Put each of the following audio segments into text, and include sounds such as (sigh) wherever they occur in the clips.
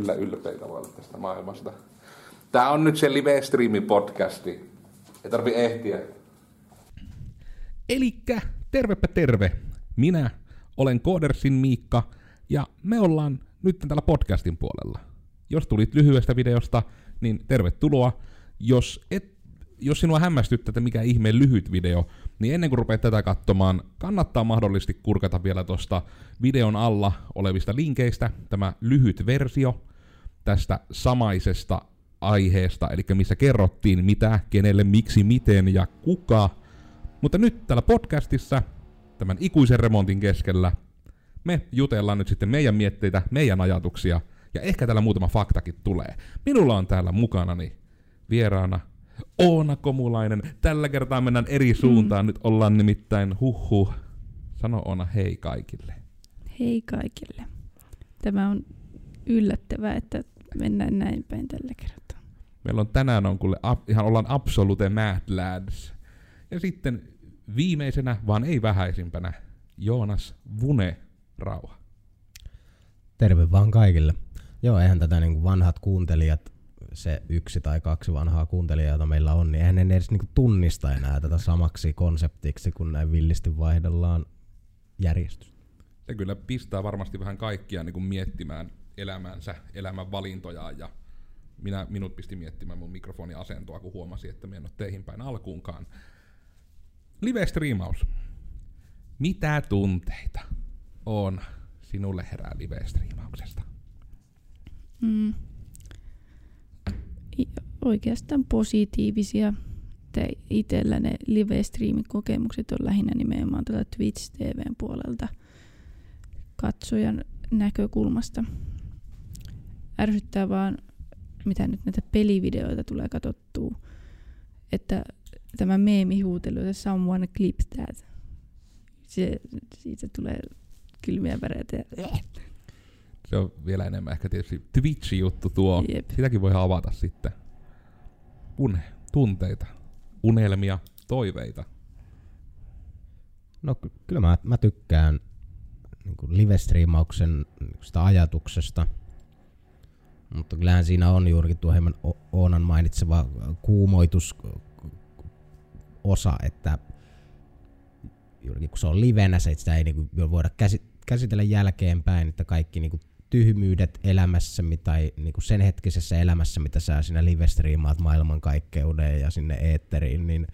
kyllä ylpeitä olla tästä maailmasta. Tää on nyt se live streami podcasti. Ei tarvi ehtiä. Elikkä tervepä terve. Minä olen Koodersin Miikka ja me ollaan nyt täällä podcastin puolella. Jos tulit lyhyestä videosta, niin tervetuloa. Jos, et, jos sinua hämmästyttää, että mikä ihmeen lyhyt video, niin ennen kuin rupeat tätä katsomaan, kannattaa mahdollisesti kurkata vielä tuosta videon alla olevista linkeistä tämä lyhyt versio tästä samaisesta aiheesta, eli missä kerrottiin mitä, kenelle, miksi, miten ja kuka. Mutta nyt täällä podcastissa, tämän ikuisen remontin keskellä, me jutellaan nyt sitten meidän mietteitä, meidän ajatuksia, ja ehkä täällä muutama faktakin tulee. Minulla on täällä mukanani vieraana Oona Komulainen. Tällä kertaa mennään eri suuntaan. Mm. Nyt ollaan nimittäin huhhuh. Sano Oona hei kaikille. Hei kaikille. Tämä on yllättävää, että mennään näin päin tällä kertaa. Meillä on tänään on kuule, ihan ollaan absolute mad lads. Ja sitten viimeisenä, vaan ei vähäisimpänä, Joonas Vune Rauha. Terve vaan kaikille. Joo, eihän tätä niin vanhat kuuntelijat, se yksi tai kaksi vanhaa kuuntelijaa, jota meillä on, niin eihän ne edes niin tunnista enää tätä samaksi konseptiksi, kun näin villisti vaihdellaan järjestys. Se kyllä pistää varmasti vähän kaikkia niin kuin miettimään elämänsä, elämän valintoja ja minä, minut pisti miettimään mun mikrofoniasentoa, kun huomasin, että me en ole teihin päin alkuunkaan. Live-striimaus. Mitä tunteita on sinulle herää live-striimauksesta? Mm. Oikeastaan positiivisia. Itsellä ne live-streamikokemukset on lähinnä nimenomaan tällä Twitch TVn puolelta katsojan näkökulmasta. Ärsyttää vaan, mitä nyt näitä pelivideoita tulee katsottua, että tämä meemihuutelu, että someone clips that. Se, siitä tulee kylmiä väreitä. Ja... Se on vielä enemmän ehkä tietysti Twitch-juttu tuo. Jep. Sitäkin voi avata sitten. Une, tunteita, unelmia, toiveita. No ky- kyllä mä, mä tykkään niin live-striimauksen sitä ajatuksesta. Mutta kyllähän siinä on juurikin tuo hieman Oonan mainitseva kuumoitus osa, että juurikin kun se on livenä, se, että sitä ei niin voida käsitellä jälkeenpäin, että kaikki niin tyhmyydet elämässä tai niin kuin sen hetkisessä elämässä, mitä sä siinä live-striimaat maailmankaikkeuden ja sinne eetteriin, niin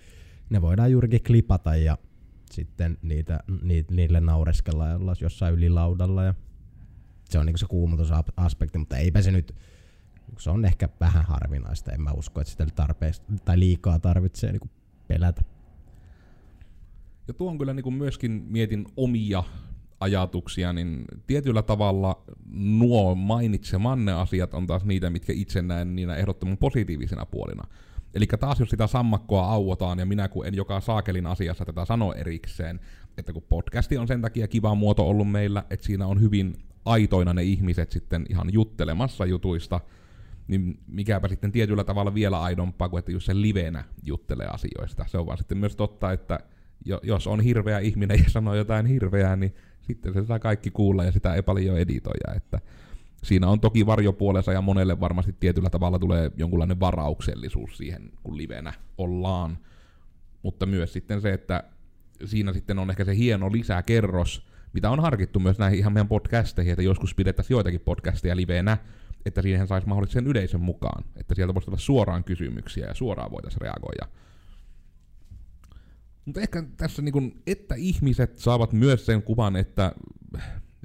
ne voidaan juurikin klipata ja sitten niitä, ni, niille naureskella ja olla jossain ylilaudalla. Ja se on niin se kuumutusaspekti, mutta eipä se nyt, se on ehkä vähän harvinaista. En mä usko, että sitä tarpeesta, tai liikaa tarvitsee niin pelätä. Ja tuon kyllä niin kuin myöskin mietin omia ajatuksia, niin tietyllä tavalla nuo mainitsemanne asiat on taas niitä, mitkä itse näen niinä ehdottoman positiivisena puolina. Eli taas jos sitä sammakkoa auotaan, ja minä kun en joka saakelin asiassa tätä sano erikseen, että kun podcasti on sen takia kiva muoto ollut meillä, että siinä on hyvin aitoina ne ihmiset sitten ihan juttelemassa jutuista, niin mikäpä sitten tietyllä tavalla vielä aidompaa kuin, että just se livenä juttelee asioista. Se on vaan sitten myös totta, että jos on hirveä ihminen ja sanoo jotain hirveää, niin sitten se saa kaikki kuulla ja sitä ei paljon editoja. Että siinä on toki varjopuolensa ja monelle varmasti tietyllä tavalla tulee jonkunlainen varauksellisuus siihen, kun livenä ollaan. Mutta myös sitten se, että siinä sitten on ehkä se hieno lisäkerros, mitä on harkittu myös näihin ihan meidän podcasteihin, että joskus pidettäisiin joitakin podcasteja livenä, että siihen saisi mahdollisen yleisön mukaan, että sieltä voisi tulla suoraan kysymyksiä ja suoraan voitaisiin reagoida. Mutta ehkä tässä, niin kun, että ihmiset saavat myös sen kuvan, että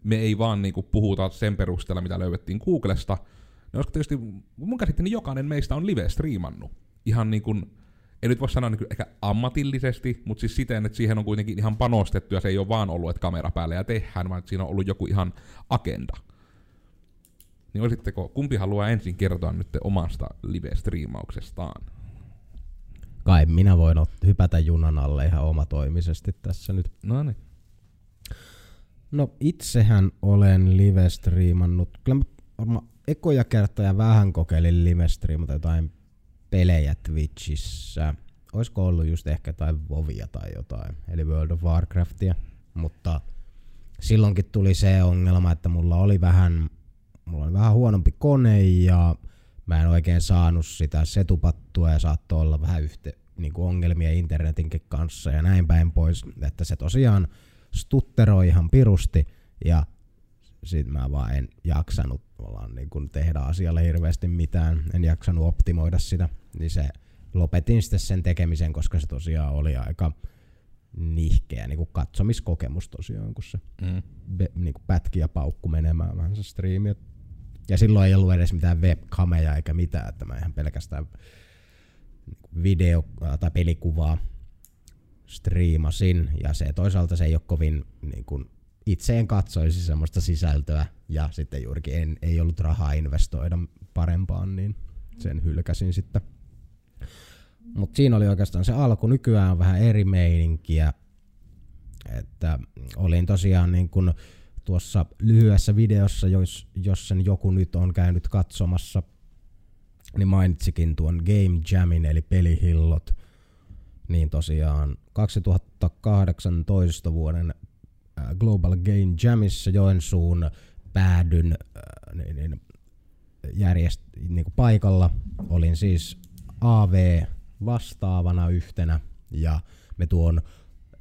me ei vaan niin kun, puhuta sen perusteella, mitä löydettiin Googlesta, niin koska tietysti mun käsittääni jokainen meistä on live-striimannut. Ihan niin kuin, en nyt voi sanoa niin ehkä ammatillisesti, mutta siis siten, että siihen on kuitenkin ihan panostettu ja se ei ole vaan ollut, että kamera päälle ja tehdään, vaan että siinä on ollut joku ihan agenda. Niin olisitteko, kumpi haluaa ensin kertoa nyt omasta live-striimauksestaan? Kai minä voin ot- hypätä junan alle ihan omatoimisesti tässä nyt. No niin. No itsehän olen live-striimannut. Kyllä mä varmaan ekoja kertoja vähän kokeilin live-striimata jotain pelejä Twitchissä. Olisiko ollut just ehkä jotain Vovia tai jotain, eli World of Warcraftia. Mutta silloinkin tuli se ongelma, että mulla oli vähän mulla oli vähän huonompi kone ja mä en oikein saanut sitä setupattua ja saattoi olla vähän yhte, niin kuin ongelmia internetinkin kanssa ja näin päin pois, että se tosiaan stutteroi ihan pirusti ja sit mä vaan en jaksanut niin kuin tehdä asialle hirveästi mitään, en jaksanut optimoida sitä, niin se lopetin sitten sen tekemisen, koska se tosiaan oli aika nihkeä niin kuin katsomiskokemus tosiaan, kun se Mm. be, niin kuin pätki ja paukku menemään vähän se striimi. Ja silloin ei ollut edes mitään webkameja eikä mitään, että mä ihan pelkästään video- tai pelikuvaa striimasin. Ja se toisaalta se ei ole kovin, niin kuin, itse en katsoisi semmoista sisältöä ja sitten juurikin en, ei ollut rahaa investoida parempaan, niin sen hylkäsin sitten. Mutta siinä oli oikeastaan se alku. Nykyään on vähän eri meininkiä. Että olin tosiaan niin kuin tuossa lyhyessä videossa, jos, jos sen joku nyt on käynyt katsomassa, niin mainitsikin tuon Game Jamin eli pelihillot. Niin tosiaan 2018 vuoden Global Game Jamissa Joensuun päädyn niin, niin, järjest, niin kuin paikalla. Olin siis AV vastaavana yhtenä ja me tuon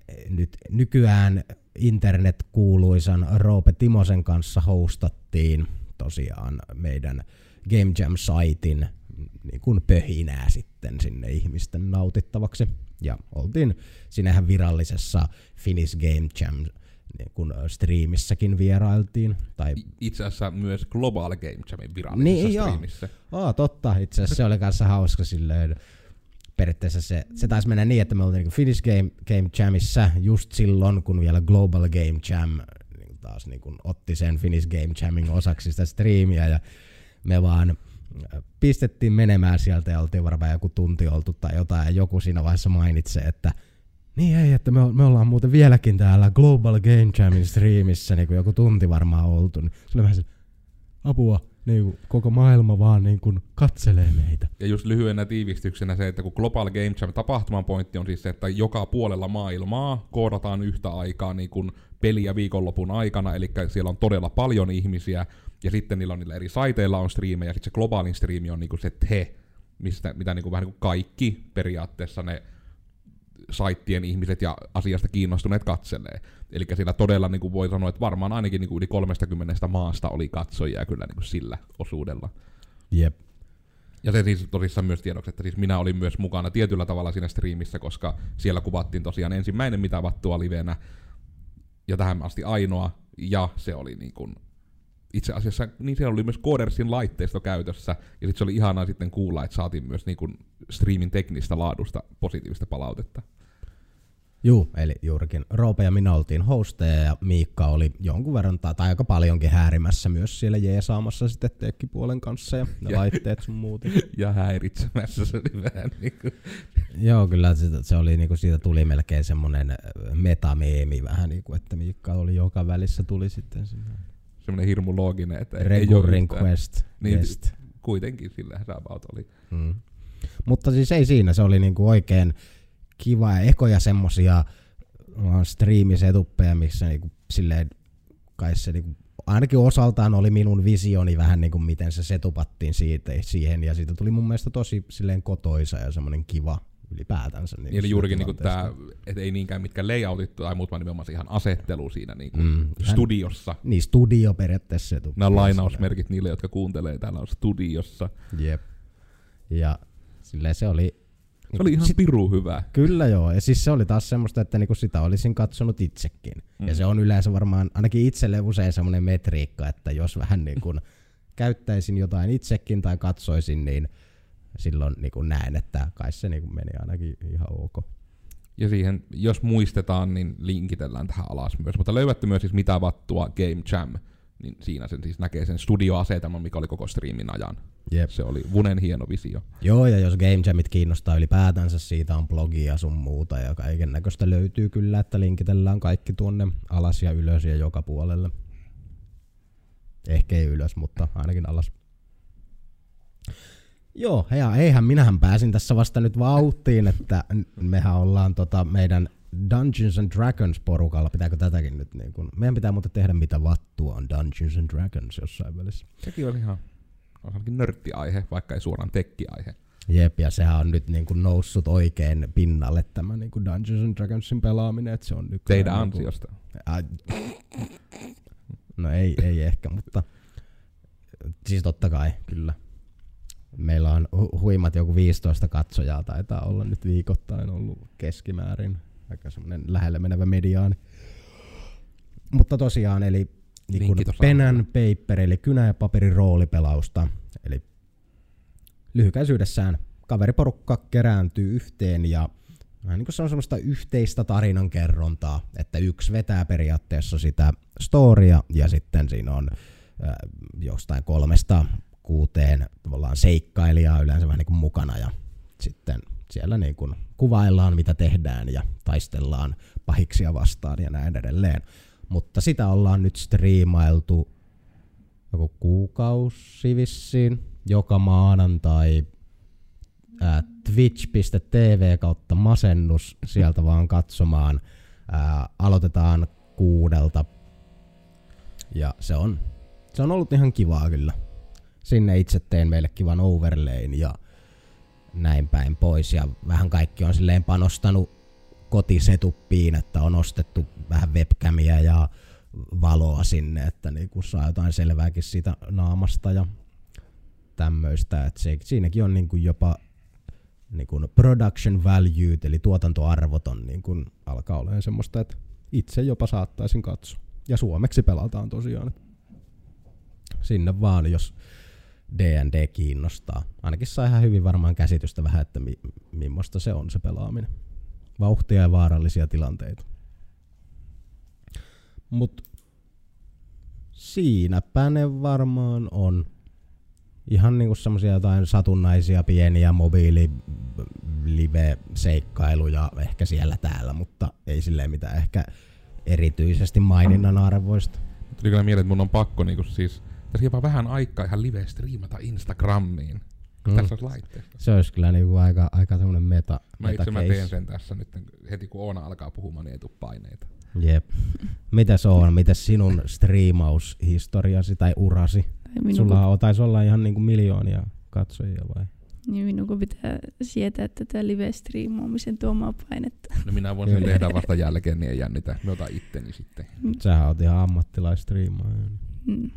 eh, nyt nykyään internet-kuuluisan Roope Timosen kanssa hostattiin tosiaan meidän Game Jam-saitin niin kuin pöhinää sitten sinne ihmisten nautittavaksi. Ja oltiin sinähän virallisessa Finnish Game Jam niin kuin striimissäkin vierailtiin. Tai Itse asiassa myös Global Game Jamin virallisessa Niin, joo. striimissä. Aa, totta. Itse asiassa se oli kanssa hauska silleen. Periaatteessa se, se taisi mennä niin, että me oltiin niin Finnish Game, Game Jamissa just silloin, kun vielä Global Game Jam niin taas niin kuin otti sen Finnish Game Jamin osaksi sitä striimiä ja me vaan äh, pistettiin menemään sieltä ja oltiin varmaan joku tunti oltu tai jotain ja joku siinä vaiheessa mainitsi, että niin ei, että me, me ollaan muuten vieläkin täällä Global Game Jamin striimissä, niin kuin joku tunti varmaan oltu. Niin oli vähän se, apua, niin kuin koko maailma vaan niin kuin katselee meitä. Ja just lyhyenä tiivistyksenä se, että kun Global Game Jam tapahtuman pointti on siis se, että joka puolella maailmaa koodataan yhtä aikaa niin kuin peliä viikonlopun aikana, eli siellä on todella paljon ihmisiä, ja sitten niillä on niillä eri saiteilla on striimejä, ja sitten se globaalin striimi on niin kuin se te, mistä, mitä niin kuin vähän niin kuin kaikki periaatteessa ne saittien ihmiset ja asiasta kiinnostuneet katselee. Eli siellä todella niin kuin voi sanoa, että varmaan ainakin niin kuin yli 30 maasta oli katsojia kyllä niin kuin sillä osuudella. Jep. Ja se siis tosissaan myös tiedoksi, että siis minä olin myös mukana tietyllä tavalla siinä striimissä, koska siellä kuvattiin tosiaan ensimmäinen mitä vattua livenä, ja tähän asti ainoa, ja se oli niin kuin, itse asiassa, niin siellä oli myös Codersin laitteisto käytössä, ja sitten se oli ihanaa sitten kuulla, että saatiin myös niin kuin striimin teknistä laadusta positiivista palautetta. Juu, eli juurikin Roope ja minä oltiin hosteja ja Miikka oli jonkun verran tai tai aika paljonkin häärimässä myös siellä jeesaamassa sitten tekkipuolen kanssa ja ne Ja- laitteet sun muuten. (laughs) Ja häiritsemässä se oli vähän niin kuin, Joo, kyllä se, se oli niinku, siitä tuli melkein semmonen metameemi vähän niinku, että Miikka oli joka välissä tuli sitten sinne. semmoinen hirmu looginen, että ei ole Quest. Niin, Guest. kuitenkin sillä about oli. Mm. Mutta siis ei siinä, se oli niinku oikein kiva ja ekoja semmosia striimisetuppeja, missä niinku silleen kai se niinku, ainakin osaltaan oli minun visioni vähän niinku miten se setupattiin siitä, siihen ja siitä tuli mun mielestä tosi silleen kotoisa ja semmoinen kiva ylipäätänsä. Niin Eli juurikin niinku tilanteesta. tää, et ei niinkään mitkä layoutit tai muut, vaan nimenomaan se ihan asettelu siinä niinku Mm. mm. studiossa. Niin, studio periaatteessa setup. Nämä lainausmerkit niille, jotka kuuntelee. Täällä on studiossa. Jep. Ja silleen se oli... Se oli ihan Sit- piru hyvä. Kyllä joo, ja siis se oli taas semmoista, että niinku sitä olisin katsonut itsekin. Mm. Ja se on yleensä varmaan, ainakin itselle usein semmoinen metriikka, että jos vähän niin kuin (laughs) käyttäisin jotain itsekin tai katsoisin, niin silloin niin kuin näen, että kai se niin kuin meni ainakin ihan ok. Ja siihen, jos muistetaan, niin linkitellään tähän alas myös. Mutta löydätte myös siis mitä vattua Game Jam, niin siinä sen siis näkee sen studioasetelman, mikä oli koko striimin ajan. Jep. Se oli Vunen hieno visio. Joo, ja jos Game Jamit kiinnostaa ylipäätänsä, siitä on blogia sun muuta, ja kaiken näköistä löytyy kyllä, että linkitellään kaikki tuonne alas ja ylös ja joka puolelle. Ehkä ei ylös, mutta ainakin alas. Joo, ja eihän minähän pääsin tässä vasta nyt vauhtiin, että mehän ollaan tota meidän Dungeons and Dragons porukalla, pitääkö tätäkin nyt niin kun, meidän pitää muuten tehdä mitä vattua on Dungeons and Dragons jossain välissä. Sekin on ihan on ainakin nörttiaihe, vaikka ei suoraan tekkiaihe. Jep, ja sehän on nyt niin kuin noussut oikein pinnalle tämä niin kuin Dungeons and Dragonsin pelaaminen, että se on nykyään... Teidän niin ansiosta. Ai, no ei, ei ehkä, mutta siis totta kai, kyllä. Meillä on hu- huimat joku 15 katsojaa taitaa olla nyt viikoittain ollut keskimäärin. Aika semmoinen lähelle menevä mediaani. Mutta tosiaan, eli niin kuin tossa pen alla. and paper, eli kynä ja paperin roolipelausta. Eli lyhykäisyydessään kaveriporukka kerääntyy yhteen ja vähän niin kuin se on semmoista yhteistä tarinankerrontaa, että yksi vetää periaatteessa sitä storia ja sitten siinä on äh, jostain kolmesta kuuteen tavallaan seikkailijaa yleensä vähän niin kuin mukana ja sitten siellä niin kuin kuvaillaan mitä tehdään ja taistellaan pahiksia vastaan ja näin edelleen. Mutta sitä ollaan nyt striimailtu joku kuukausi vissiin joka maanantai ää, twitch.tv kautta masennus sieltä vaan katsomaan. Ää, aloitetaan kuudelta ja se on, se on ollut ihan kivaa kyllä. Sinne itse tein meille kivan overlayn ja näin päin pois ja vähän kaikki on silleen panostanut kotisetuppiin, että on ostettu vähän webcamia ja valoa sinne, että niinku saa jotain selvääkin siitä naamasta ja tämmöistä, että se, siinäkin on niinku jopa niinku production value, eli tuotantoarvot on niinku, alkaa olemaan semmoista, että itse jopa saattaisin katsoa. Ja suomeksi pelataan tosiaan. Sinne vaan, jos D&D kiinnostaa. Ainakin saa ihan hyvin varmaan käsitystä vähän, että mi- millaista se on se pelaaminen. Vauhtia ja vaarallisia tilanteita. Mut siinäpä ne varmaan on. Ihan niinku semmosia jotain satunnaisia pieniä mobiili live-seikkailuja ehkä siellä täällä, mutta ei silleen mitään ehkä erityisesti maininnan arvoista. Tuli kyllä mieleen, että mun on pakko niinku siis, tässä jopa vähän aikaa ihan live striimata Instagramiin. Mm. Mm. Tässä olisi laitteesta. Se olisi kyllä niinku aika, aika semmonen meta, Mä itse mä teen sen tässä nyt, heti kun Oona alkaa puhumaan, niin ei tule paineita. Jep. Mitäs on, mitäs sinun striimaushistoriasi tai urasi? Tai minun, Sulla kun, on, taisi olla ihan niinku miljoonia katsojia vai? niin minun kun pitää sietää tätä live-striimaamisen tuomaa painetta. No minä voin sen tehdä vasta jälkeen, niin ei jännitä. Me otan itteni sitten. Sähän oot ihan ammattilaistriimaaja. Mm.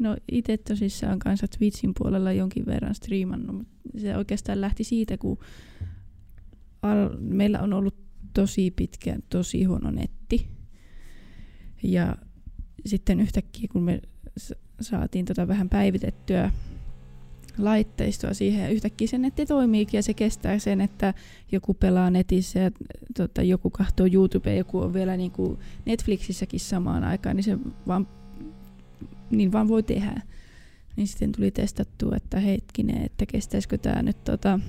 No itse tosissaan kanssa Twitchin puolella jonkin verran striimannut, mutta se oikeastaan lähti siitä, kun al- meillä on ollut tosi pitkään tosi huono netti. Ja sitten yhtäkkiä, kun me saatiin tota vähän päivitettyä laitteistoa siihen, ja yhtäkkiä se netti toimiikin ja se kestää sen, että joku pelaa netissä ja tota, joku katsoo YouTubea, joku on vielä niin kuin Netflixissäkin samaan aikaan, niin se vaan niin vaan voi tehdä. Niin sitten tuli testattua, että hetkinen, että kestäisikö tämä nyt tota,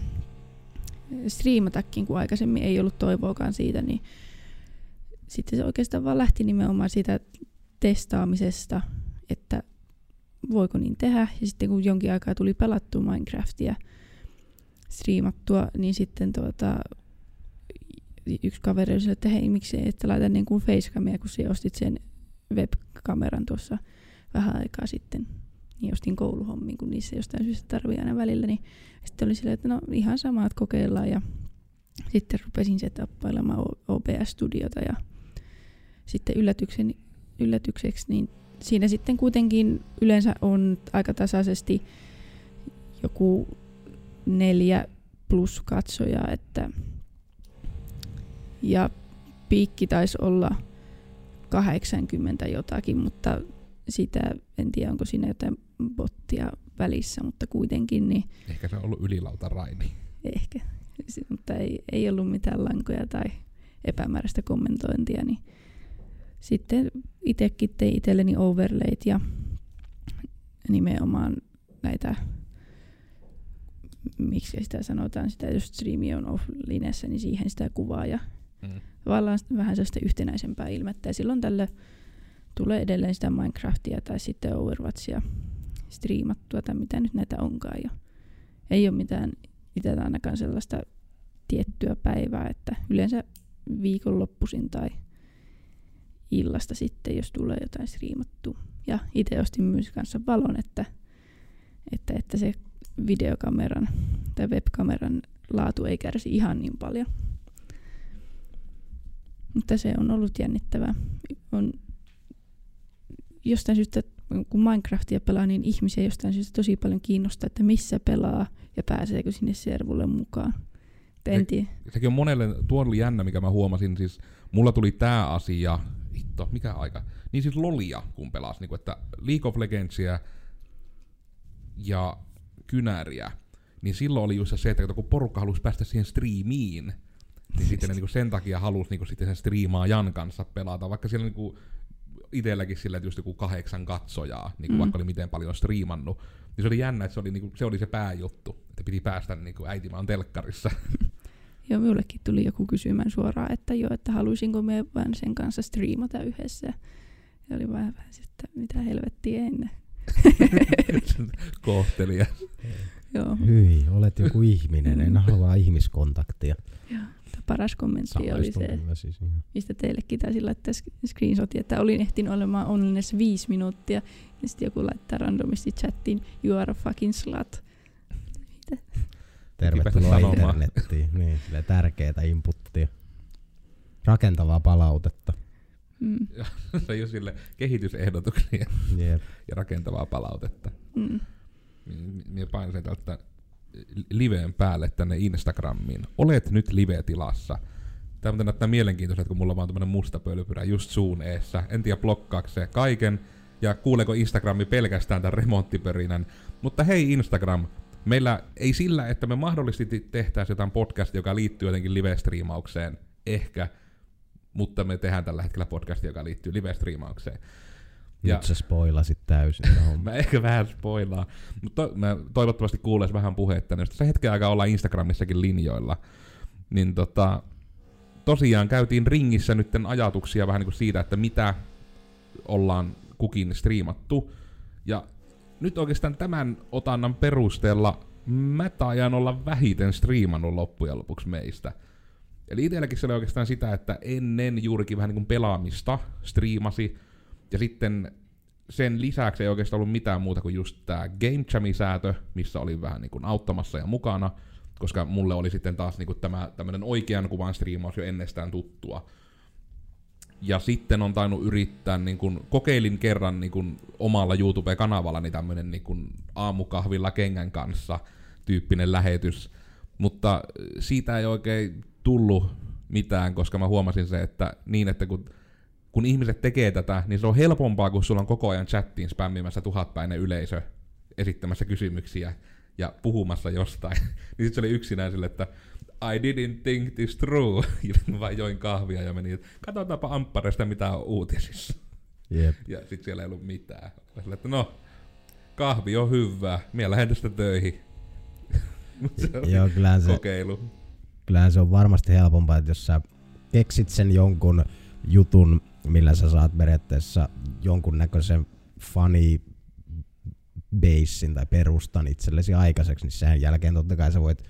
striimatakin, kun aikaisemmin ei ollut toivoakaan siitä, niin sitten se oikeastaan vaan lähti nimenomaan siitä testaamisesta, että voiko niin tehdä. Ja sitten kun jonkin aikaa tuli pelattua Minecraftia striimattua, niin sitten tuota, yksi kaveri oli, että hei, miksi et laita niin kuin facecamia, kun sinä ostit sen webkameran tuossa vähän aikaa sitten. Niin ostin kouluhommiin, kun niissä jostain syystä tarvii aina välillä. Niin sitten oli silleen, että no ihan sama, että kokeillaan. Ja sitten rupesin setappailemaan OBS-studiota ja sitten yllätyksen, yllätykseksi, niin siinä sitten kuitenkin yleensä on aika tasaisesti joku neljä plus katsojaa, että ja piikki taisi olla 80 jotakin, mutta sitä en tiedä, onko siinä jotain bottia välissä, mutta kuitenkin niin Ehkä se on ollut ylilauta Raini. ehkä. S- Mutta ei, ei ollut mitään lankoja tai epämääräistä kommentointia, niin sitten itsekin tein itselleni overlayt ja nimenomaan näitä, miksi sitä sanotaan, sitä jos streami on offlinessa, niin siihen sitä kuvaa ja Mm. tavallaan vähän sellaista yhtenäisempää ilmettä. Ja silloin tällä tulee edelleen sitä Minecraftia tai sitten Overwatchia striimattua tai mitä nyt näitä onkaan. Ja ei ole mitään itse ainakaan sellaista tiettyä päivää, että yleensä viikonloppuisin tai illasta sitten, jos tulee jotain striimattua. Ja itse ostin myös kanssa valon, että, että, että se videokameran tai webkameran laatu ei kärsi ihan niin paljon. Mutta se on ollut jännittävää. On jostain syystä, kun Minecraftia pelaa, niin ihmisiä jostain syystä tosi paljon kiinnostaa, että missä pelaa ja pääseekö sinne servulle mukaan. En Se- tiedä. Sekin on monelle, tuo oli jännä, mikä mä huomasin, siis mulla tuli tää asia, hitto, mikä aika, niin siis lolia, kun pelas, niin kuin, että League of Legendsia ja kynäriä, niin silloin oli just se, että kun porukka halusi päästä siihen striimiin, niin sitten ne niin sen takia halusi niin sitten sen striimaajan kanssa pelata, vaikka siellä niin itselläkin sillä, että just joku kahdeksan katsojaa, niin Mm. mm. vaikka oli miten paljon striimannut, niin se oli jännä, että se oli, niin kuin, se, oli se pääjuttu, että piti päästä niin kuin äitimaan telkkarissa. (laughs) Joo, minullekin tuli joku kysymään suoraan, että joo, että haluaisinko me vaan sen kanssa striimata yhdessä. Ja oli vähän vähän että mitä helvettiä ennen. (laughs) Kohtelia. (laughs) joo, Hyi, olet joku (laughs) ihminen, en halua ihmiskontaktia. joo. Paras kommentti oli se, Samaistun kyllä siis mistä teillekin taisi laittaa screenshotia, että olin ehtinyt olemaan onnellinen viisi minuuttia. Ja sitten joku laittaa randomisti chattiin, you are a fucking slut. Tervetuloa sanomaan. internettiin. (laughs) Niin, sille tärkeää inputtia. Rakentavaa palautetta. Mm, (laughs) se ei ole sille kehitysehdotuksia Jep. ja rakentavaa palautetta. mm. Minä painin sen tältä liveen päälle tänne Instagramiin. Olet nyt live-tilassa. Tämä muuten näyttää mielenkiintoiselta, kun mulla on vaan tämmönen musta pölypyrä just suun eessä. En tiedä blokkaako se kaiken ja kuuleeko Instagrami pelkästään tämän remonttipörinän. Mutta hei Instagram, meillä ei sillä, että me mahdollisesti tehtäisiin jotain podcast, joka liittyy jotenkin live-striimaukseen, ehkä, mutta me tehdään tällä hetkellä podcast, joka liittyy live-striimaukseen. Ja- Nyt sä spoilasit täysin. (laughs) Mä ehkä vähän spoilaan, mutta to, mä toivottavasti kuules vähän puhetta, niin jos tässä hetken aikaa ollaan Instagramissakin linjoilla, niin tota, tosiaan käytiin ringissä nytten ajatuksia vähän niin kuin siitä, että mitä ollaan kukin striimattu. Ja nyt oikeastaan tämän otannan perusteella mä taian olla vähiten striimannut loppujen lopuksi meistä. Eli itselläkin se oli oikeastaan sitä, että ennen juurikin vähän niin kuin pelaamista striimasi, ja sitten sen lisäksi ei oikeastaan ollut mitään muuta kuin just tämä Game Jam-säätö, missä oli vähän niin kuin auttamassa ja mukana, koska mulle oli sitten taas niin kuin tämä tämmöinen oikean kuvan striimaus jo ennestään tuttua. Ja sitten on tainnut yrittää, niin kuin, kokeilin kerran niin kuin, omalla YouTube-kanavallani tämmöinen niin kuin, aamukahvilla kengän kanssa tyyppinen lähetys, mutta siitä ei oikein tullut mitään, koska mä huomasin se, että niin, että kun kun ihmiset tekee tätä, niin se on helpompaa, kun sulla on koko ajan chattiin spämmimässä tuhatpäinen yleisö esittämässä kysymyksiä ja puhumassa jostain. (laughs) niin sitten se oli yksinään sille, että I didn't think this (laughs) mä vaan join kahvia ja menin, että katsotaanpa amppareista mitä on uutisissa. Jep. Ja sitten siellä ei ollut mitään. Sille, että no, kahvi on hyvää, minä lähden tästä töihin. (laughs) Se Joo, kyllähän se, kokeilu. kyllähän se on varmasti helpompaa, että jos sä keksit sen jonkun jutun, millä sä saat periaatteessa jonkunnäköisen funny basein tai perustan itsellesi aikaiseksi, niin sen jälkeen totta kai sä voit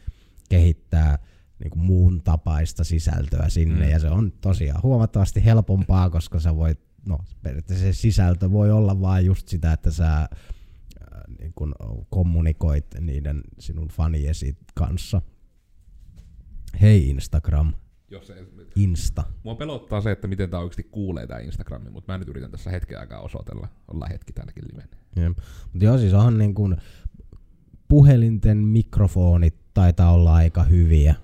kehittää niin kuin muun tapaista sisältöä sinne, Mm. ja se on tosiaan huomattavasti helpompaa, koska sä voit, no periaatteessa se sisältö voi olla vaan just sitä, että sä äh, niin kun kommunikoit niiden sinun faniesi kanssa. Hei Instagram, Jos se, Insta. Mua pelottaa se, että miten tää oikeasti kuulee tää Instagrami, mutta mä nyt yritän tässä hetken aikaa osoitella. Ollaan hetki täälläkin livenä. Mutta joo, siis onhan niin kun puhelinten mikrofonit taitaa olla aika hyviä.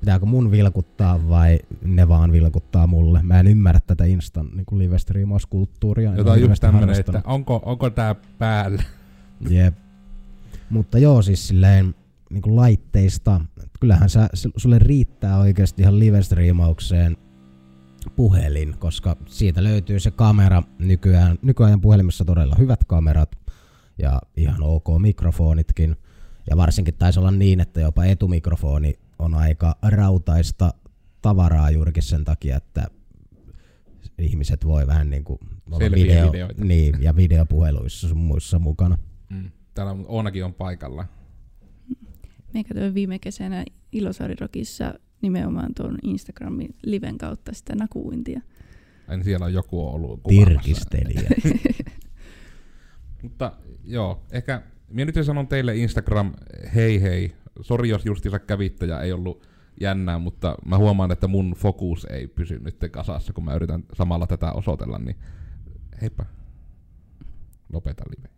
Pitääkö mun vilkuttaa vai ne vaan vilkuttaa mulle? Mä en ymmärrä tätä Instan niin live-striimauskulttuuria. En Jota ole on just tämmönen, että onko, onko tää päällä? Jep. Mutta joo, siis silleen niin kuin laitteista, kyllähän sä, sulle riittää oikeasti ihan live-striimaukseen puhelin, koska siitä löytyy se kamera nykyään, nykyajan puhelimessa todella hyvät kamerat ja ihan ok mikrofonitkin. Ja varsinkin taisi olla niin, että jopa etumikrofoni on aika rautaista tavaraa juurikin sen takia, että ihmiset voi vähän niin kuin olla videoita. niin, ja videopuheluissa sun muissa mukana. Mm. Täällä on, Oonakin on paikalla. Me katsoin viime kesänä Ilosaarirokissa nimenomaan tuon Instagramin liven kautta sitä nakuintia. En siellä on joku ollut kuvaamassa. Tirkistelijä. (laughs) Mutta joo, ehkä minä nyt sanon teille Instagram, hei hei, sori jos justiinsa kävitte ja ei ollut jännää, mutta mä huomaan, että mun fokus ei pysy nyt kasassa, kun mä yritän samalla tätä osoitella, niin heippa. Lopeta live.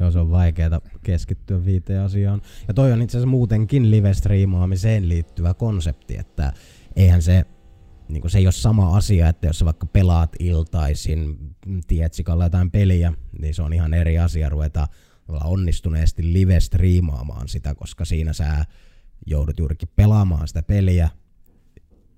Joo, se on vaikeaa keskittyä viiteen asiaan. Ja toi on itse asiassa muutenkin live-striimaamiseen liittyvä konsepti, että eihän se, niin se ei ole sama asia, että jos sä vaikka pelaat iltaisin Tietsikalla jotain peliä, niin se on ihan eri asia ruveta onnistuneesti live-striimaamaan sitä, koska siinä sä joudut juurikin pelaamaan sitä peliä.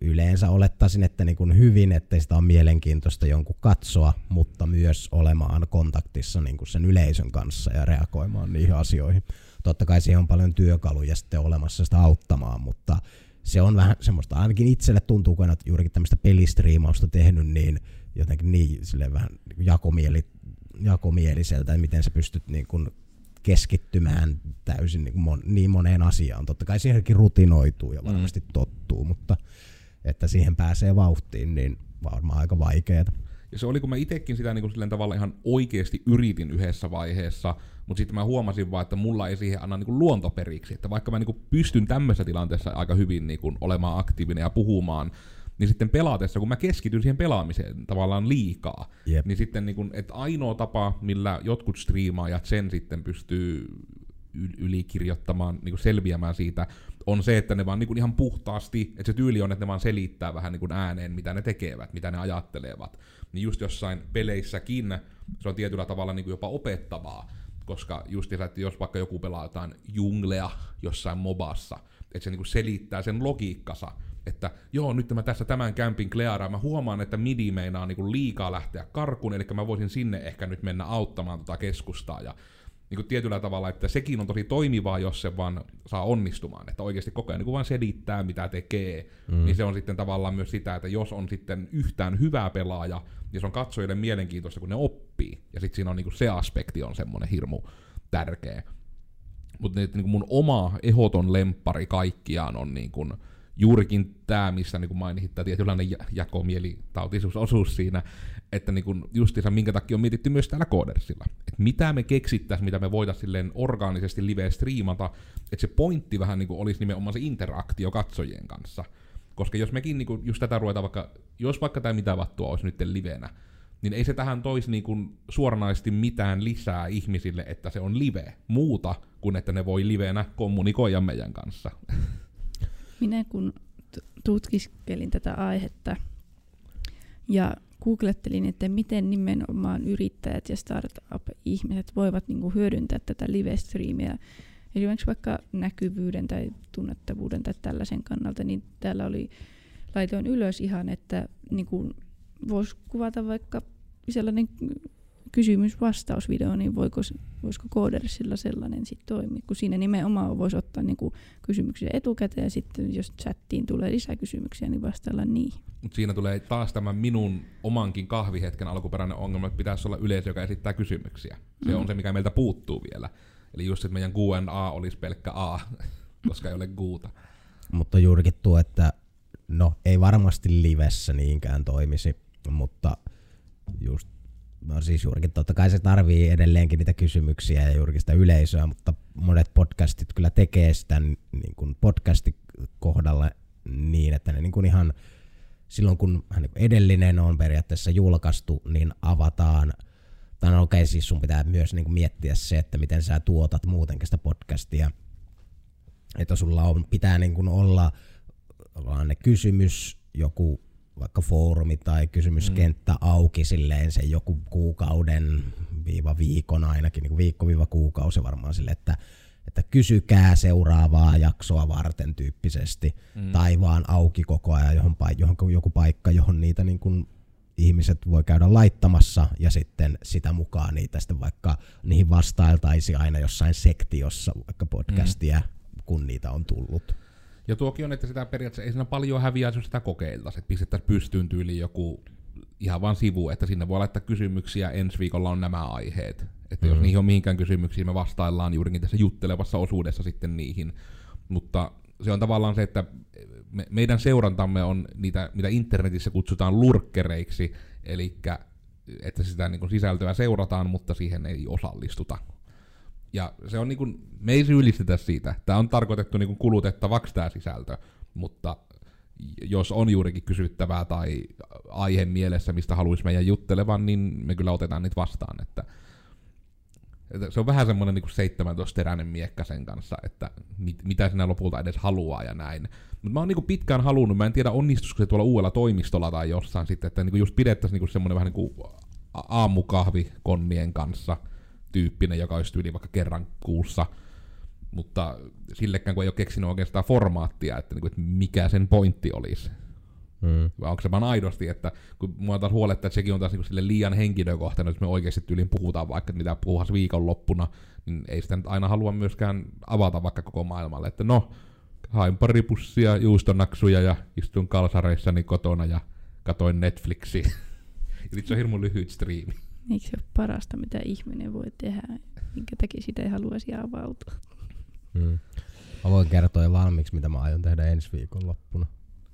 Yleensä olettaisin, että niin kuin hyvin, että sitä on mielenkiintoista jonkun katsoa, mutta myös olemaan kontaktissa niin kuin sen yleisön kanssa ja reagoimaan niihin asioihin. Totta kai siihen on paljon työkaluja sitten olemassa sitä auttamaan, mutta se on vähän semmoista, ainakin itselle tuntuu, kun olet juurikin tämmöistä pelistriimausta tehnyt, niin jotenkin niin vähän jakomieli, jakomieliseltä, että miten sä pystyt niin kuin keskittymään täysin niin, mon, niin moneen asiaan. Totta kai siihenkin rutinoituu ja varmasti mm. tottuu, mutta että siihen pääsee vauhtiin, niin varmaan aika vaikeaa. Ja se oli, kun mä itsekin sitä niin kuin tavalla ihan oikeasti yritin yhdessä vaiheessa, mutta sitten mä huomasin vaan, että mulla ei siihen anna niin kuin luontoperiksi. Että vaikka mä niin kuin pystyn tämmöisessä tilanteessa aika hyvin niin kuin olemaan aktiivinen ja puhumaan, niin sitten pelaatessa, kun mä keskityn siihen pelaamiseen tavallaan liikaa, yep. niin sitten niin kun, että ainoa tapa, millä jotkut striimaajat sen sitten pystyy ylikirjoittamaan, niin selviämään siitä, on se, että ne vaan niin ihan puhtaasti, että se tyyli on, että ne vaan selittää vähän niin ääneen, mitä ne tekevät, mitä ne ajattelevat. Niin just jossain peleissäkin se on tietyllä tavalla niin jopa opettavaa, koska just että jos vaikka joku pelaa jotain junglea jossain mobassa, että se niin selittää sen logiikkansa, että joo, nyt mä tässä tämän kämpin klearaan, mä huomaan, että midi meinaa niin liikaa lähteä karkuun, eli mä voisin sinne ehkä nyt mennä auttamaan tota keskustaa, ja niin kuin tietyllä tavalla, että sekin on tosi toimivaa, jos se vaan saa onnistumaan, että oikeasti koko ajan niin vaan selittää, mitä tekee, mm. niin se on sitten tavallaan myös sitä, että jos on sitten yhtään hyvää pelaaja, niin se on katsojille mielenkiintoista, kun ne oppii, ja sitten siinä on niin kuin se aspekti on semmoinen hirmu tärkeä. Mutta niin mun oma ehoton lemppari kaikkiaan on niin kuin, juurikin tämä, missä niin kuin mainitsit, tämä tietynlainen jakomielitautisuusosuus siinä, että niin kuin justiinsa minkä takia on mietitty myös täällä Koodersilla. Että mitä me keksittäisiin, mitä me voitaisiin silleen orgaanisesti live striimata, että se pointti vähän niin olisi nimenomaan se interaktio katsojien kanssa. Koska jos mekin niin kuin just tätä ruvetaan vaikka, jos vaikka tämä mitä vattua olisi nyt livenä, niin ei se tähän toisi niin suoranaisesti mitään lisää ihmisille, että se on live, muuta kuin että ne voi livenä kommunikoida meidän kanssa. Minä kun tutkiskelin tätä aihetta ja googlettelin, että miten nimenomaan yrittäjät ja startup-ihmiset voivat niin kuin hyödyntää tätä live-striimiä, esimerkiksi vaikka näkyvyyden tai tunnettavuuden tai tällaisen kannalta, niin täällä oli, laitoin ylös ihan, että niin kuin voisi kuvata vaikka sellainen kysymys-vastausvideo, niin voiko, voisiko Codersilla sellainen sitten toimia, kun siinä nimenomaan voisi ottaa niin kuin kysymyksiä etukäteen ja sitten jos chattiin tulee lisäkysymyksiä, niin vastailla niihin. Mut siinä tulee taas tämä minun omankin kahvihetken alkuperäinen ongelma, että pitäisi olla yleisö, joka esittää kysymyksiä. Se mm. on se, mikä meiltä puuttuu vielä. Eli just, että meidän Q&A olisi pelkkä A, (laughs) koska ei ole Guuta. Mutta juurikin tuo, että no ei varmasti livessä niinkään toimisi, mutta just No siis juurikin totta kai se tarvii edelleenkin niitä kysymyksiä ja juurikin sitä yleisöä, mutta monet podcastit kyllä tekee sitä niin kuin kohdalla niin, että ne niin kuin ihan silloin kun niin edellinen on periaatteessa julkaistu, niin avataan tai no okei, okay, siis sun pitää myös niin kuin miettiä se, että miten sä tuotat muutenkin sitä podcastia. Että sulla on, pitää niin kuin olla ne kysymys, joku vaikka foorumi tai kysymyskenttä mm. auki silleen sen joku kuukauden viiva viikon ainakin, niin viikko viiva kuukausi varmaan sille, että, että kysykää seuraavaa jaksoa varten tyyppisesti, mm. tai vaan auki koko ajan johon, johon joku paikka, johon niitä niin kuin ihmiset voi käydä laittamassa ja sitten sitä mukaan niitä sitten vaikka niihin vastailtaisi aina jossain sektiossa vaikka podcastia, mm. kun niitä on tullut. Ja tuokin on, että sitä periaatteessa ei siinä paljon häviää, jos sitä kokeiltaisiin, että pistettäisiin pystyyn tyyliin joku ihan vaan sivu, että sinne voi laittaa kysymyksiä, ensi viikolla on nämä aiheet. Että mm. jos niihin on mihinkään kysymyksiin, me vastaillaan juurikin tässä juttelevassa osuudessa sitten niihin. Mutta se on tavallaan se, että me, meidän seurantamme on niitä, mitä internetissä kutsutaan lurkkereiksi, eli että sitä niin kuin sisältöä seurataan, mutta siihen ei osallistuta. Ja se on niin kuin, me ei syyllistetä siitä. Tämä on tarkoitettu niin kuin kulutettavaksi tämä sisältö, mutta jos on juurikin kysyttävää tai aihe mielessä, mistä haluaisi meidän juttelevan, niin me kyllä otetaan niitä vastaan. Että, että se on vähän semmoinen niin 17-teräinen miekka sen kanssa, että mit, mitä sinä lopulta edes haluaa ja näin. Mutta mä oon niin pitkään halunnut, mä en tiedä onnistuisiko se tuolla uudella toimistolla tai jossain sitten, että niin just pidettäisiin niin semmoinen vähän niin kuin aamukahvi konnien kanssa tyyppinen, joka olisi tyyli vaikka kerran kuussa – mutta sillekään kun ei ole keksinyt oikeastaan formaattia, että, niinku, että mikä sen pointti olisi. Mm. Vai onko se vaan aidosti, että kun mua taas huolettaa, että sekin on taas niinku sille liian henkilökohtainen, jos me oikeasti tyyliin puhutaan vaikka mitä puhuas viikonloppuna, niin ei sitä nyt aina halua myöskään avata vaikka koko maailmalle, että no, hain pari pussia juustonaksuja ja istun kalsareissani kotona ja katoin Netflixiä. Eli (laughs) se on hirmu lyhyt striimi. Eikö se ole parasta, mitä ihminen voi tehdä, minkä takia sitä ei haluaisi avautua? Mm. Mä voin kertoa jo valmiiksi, mitä mä aion tehdä ensi viikon loppuna.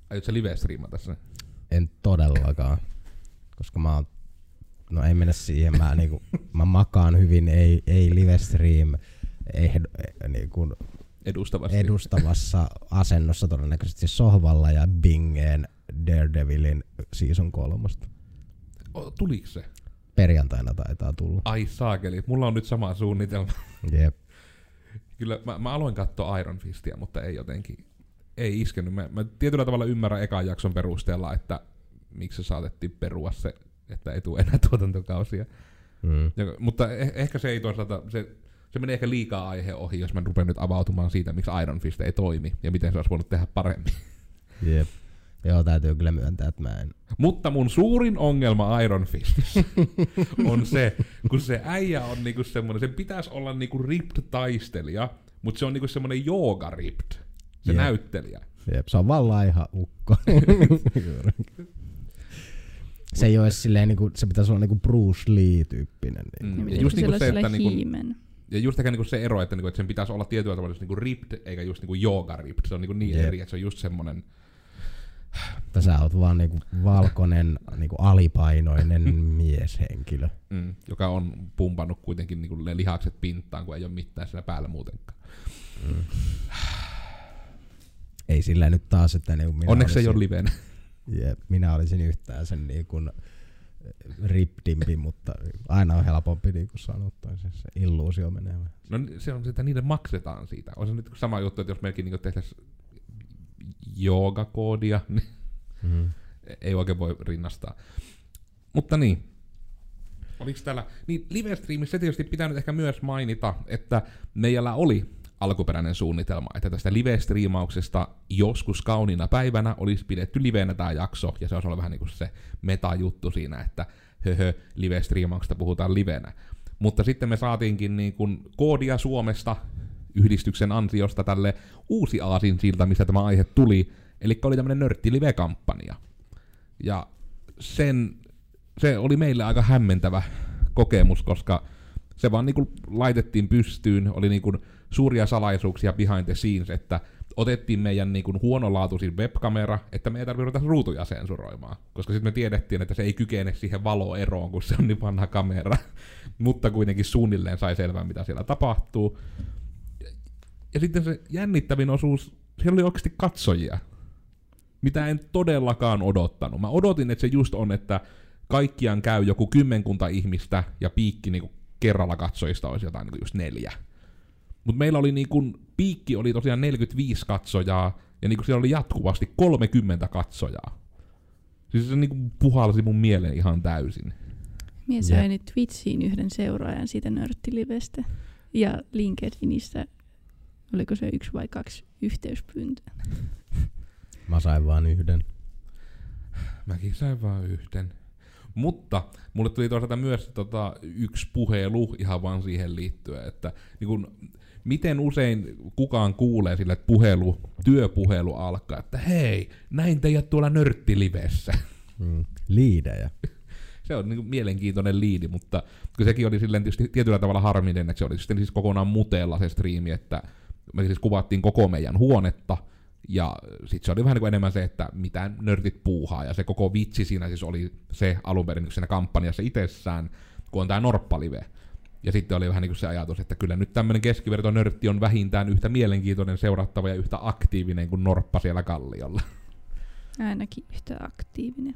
Aiot sä live tässä? En todellakaan, koska mä oon, no ei mennä siihen, mä, niinku, (laughs) mä makaan hyvin, ei, ei live stream ehdo, eh, niinku, edustavasti. edustavassa asennossa todennäköisesti sohvalla ja bingeen Daredevilin season kolmosta. tuliko se? Perjantaina taitaa tulla. Ai saakeli, mulla on nyt sama suunnitelma. Jep kyllä mä, mä aloin katsoa Iron Fistia, mutta ei jotenkin, ei iskenyt. Mä, mä tietyllä tavalla ymmärrän ekan jakson perusteella, että miksi se saatettiin perua se, että ei tule enää tuotantokausia. Mm. Ja, mutta eh, ehkä se ei toisaalta, se, se meni ehkä liikaa aihe ohi, jos mä rupean nyt avautumaan siitä, miksi Iron Fist ei toimi ja miten se olisi voinut tehdä paremmin. Jep. Joo, täytyy kyllä myöntää, että mä en. Mutta mun suurin ongelma Iron Fistissä (laughs) on se, kun se äijä on niinku semmonen, se pitäisi olla niinku ripped taistelija, mutta se on niinku semmonen jooga ripped, se Jep. näyttelijä. Jep, se on vaan laiha ukko. (laughs) se ei ole silleen, niinku, se pitäisi olla niinku Bruce Lee-tyyppinen. Niinku. Mm. Ja just niinku se, että niinku, ja just ehkä niinku se ero, että, niinku, että sen pitäisi olla tietyllä tavalla niinku ripped, eikä just niinku jooga ripped. Se on niinku niin Jep. eri, että se on just semmonen että sä oot vaan niinku valkoinen, niinku alipainoinen mieshenkilö. Mm, joka on pumpannut kuitenkin niinku ne lihakset pintaan, kun ei ole mitään siellä päällä muutenkaan. Mm. Ei sillä nyt taas, että niinku minä Onneksi olisin, ei ole livenä. Jep, minä olisin yhtään sen niinku ripdimpi, mutta aina on helpompi niin kuin sanottua, se, se illuusio menee. No se on että niille maksetaan siitä. On se nyt sama juttu, että jos mekin niin tehtäisiin joogakoodia, niin mm. (laughs) ei oikein voi rinnastaa. Mutta niin, oliko täällä, niin livestreamissä tietysti pitää nyt ehkä myös mainita, että meillä oli alkuperäinen suunnitelma, että tästä live-striimauksesta joskus kauniina päivänä olisi pidetty livenä tämä jakso, ja se olisi ollut vähän niin kuin se meta-juttu siinä, että höhö, live-striimauksesta puhutaan livenä. Mutta sitten me saatiinkin niin kuin koodia Suomesta yhdistyksen ansiosta tälle uusi aasin siltä, mistä tämä aihe tuli, eli oli tämmöinen nörtti live-kampanja. Ja sen, se oli meille aika hämmentävä kokemus, koska se vaan niinku laitettiin pystyyn, oli niinku suuria salaisuuksia behind the scenes, että otettiin meidän niinku huonolaatuisin webkamera, että me ei tarvitse ruveta ruutuja sensuroimaan, koska sitten me tiedettiin, että se ei kykene siihen valoeroon, kun se on niin vanha kamera, (laughs) mutta kuitenkin suunnilleen sai selvää, mitä siellä tapahtuu. Ja sitten se jännittävin osuus, siellä oli oikeasti katsojia, mitä en todellakaan odottanut. Mä odotin, että se just on, että kaikkiaan käy joku kymmenkunta ihmistä ja piikki niinku kerralla katsojista olisi jotain niinku just neljä. Mutta meillä oli niinku, piikki oli tosiaan 45 katsojaa, ja niinku siellä oli jatkuvasti 30 katsojaa. Siis se niinku puhalsi mun mieleen ihan täysin. Mie sain yeah. Twitchiin yhden seuraajan siitä nörttilivestä. Ja LinkedInissä Oliko se yksi vai kaksi yhteyspyyntöä? (laughs) Mä sain vain yhden. Mäkin sain vain yhden. Mutta mulle tuli toisaalta myös tota, yksi puhelu ihan vaan siihen liittyen, että niin kun, miten usein kukaan kuulee sille, että puhelu, työpuhelu alkaa, että hei, näin teidät tuolla nörttilivessä. Mm, liidejä. (laughs) se on niin kuin mielenkiintoinen liidi, mutta sekin oli silleen tietysti tietyllä tavalla harminen, että se oli sitten siis kokonaan muteella se striimi, että me siis kuvattiin koko meidän huonetta, Ja sitten se oli vähän niin kuin enemmän se, että mitä nörtit puuhaa, ja se koko vitsi siinä siis oli se alun perin siinä kampanjassa itsessään, kun on tämä Norppalive. Ja sitten oli vähän niin kuin se ajatus, että kyllä nyt tämmöinen keskiverto nörtti on vähintään yhtä mielenkiintoinen seurattava ja yhtä aktiivinen kuin Norppa siellä kalliolla. Ainakin yhtä aktiivinen.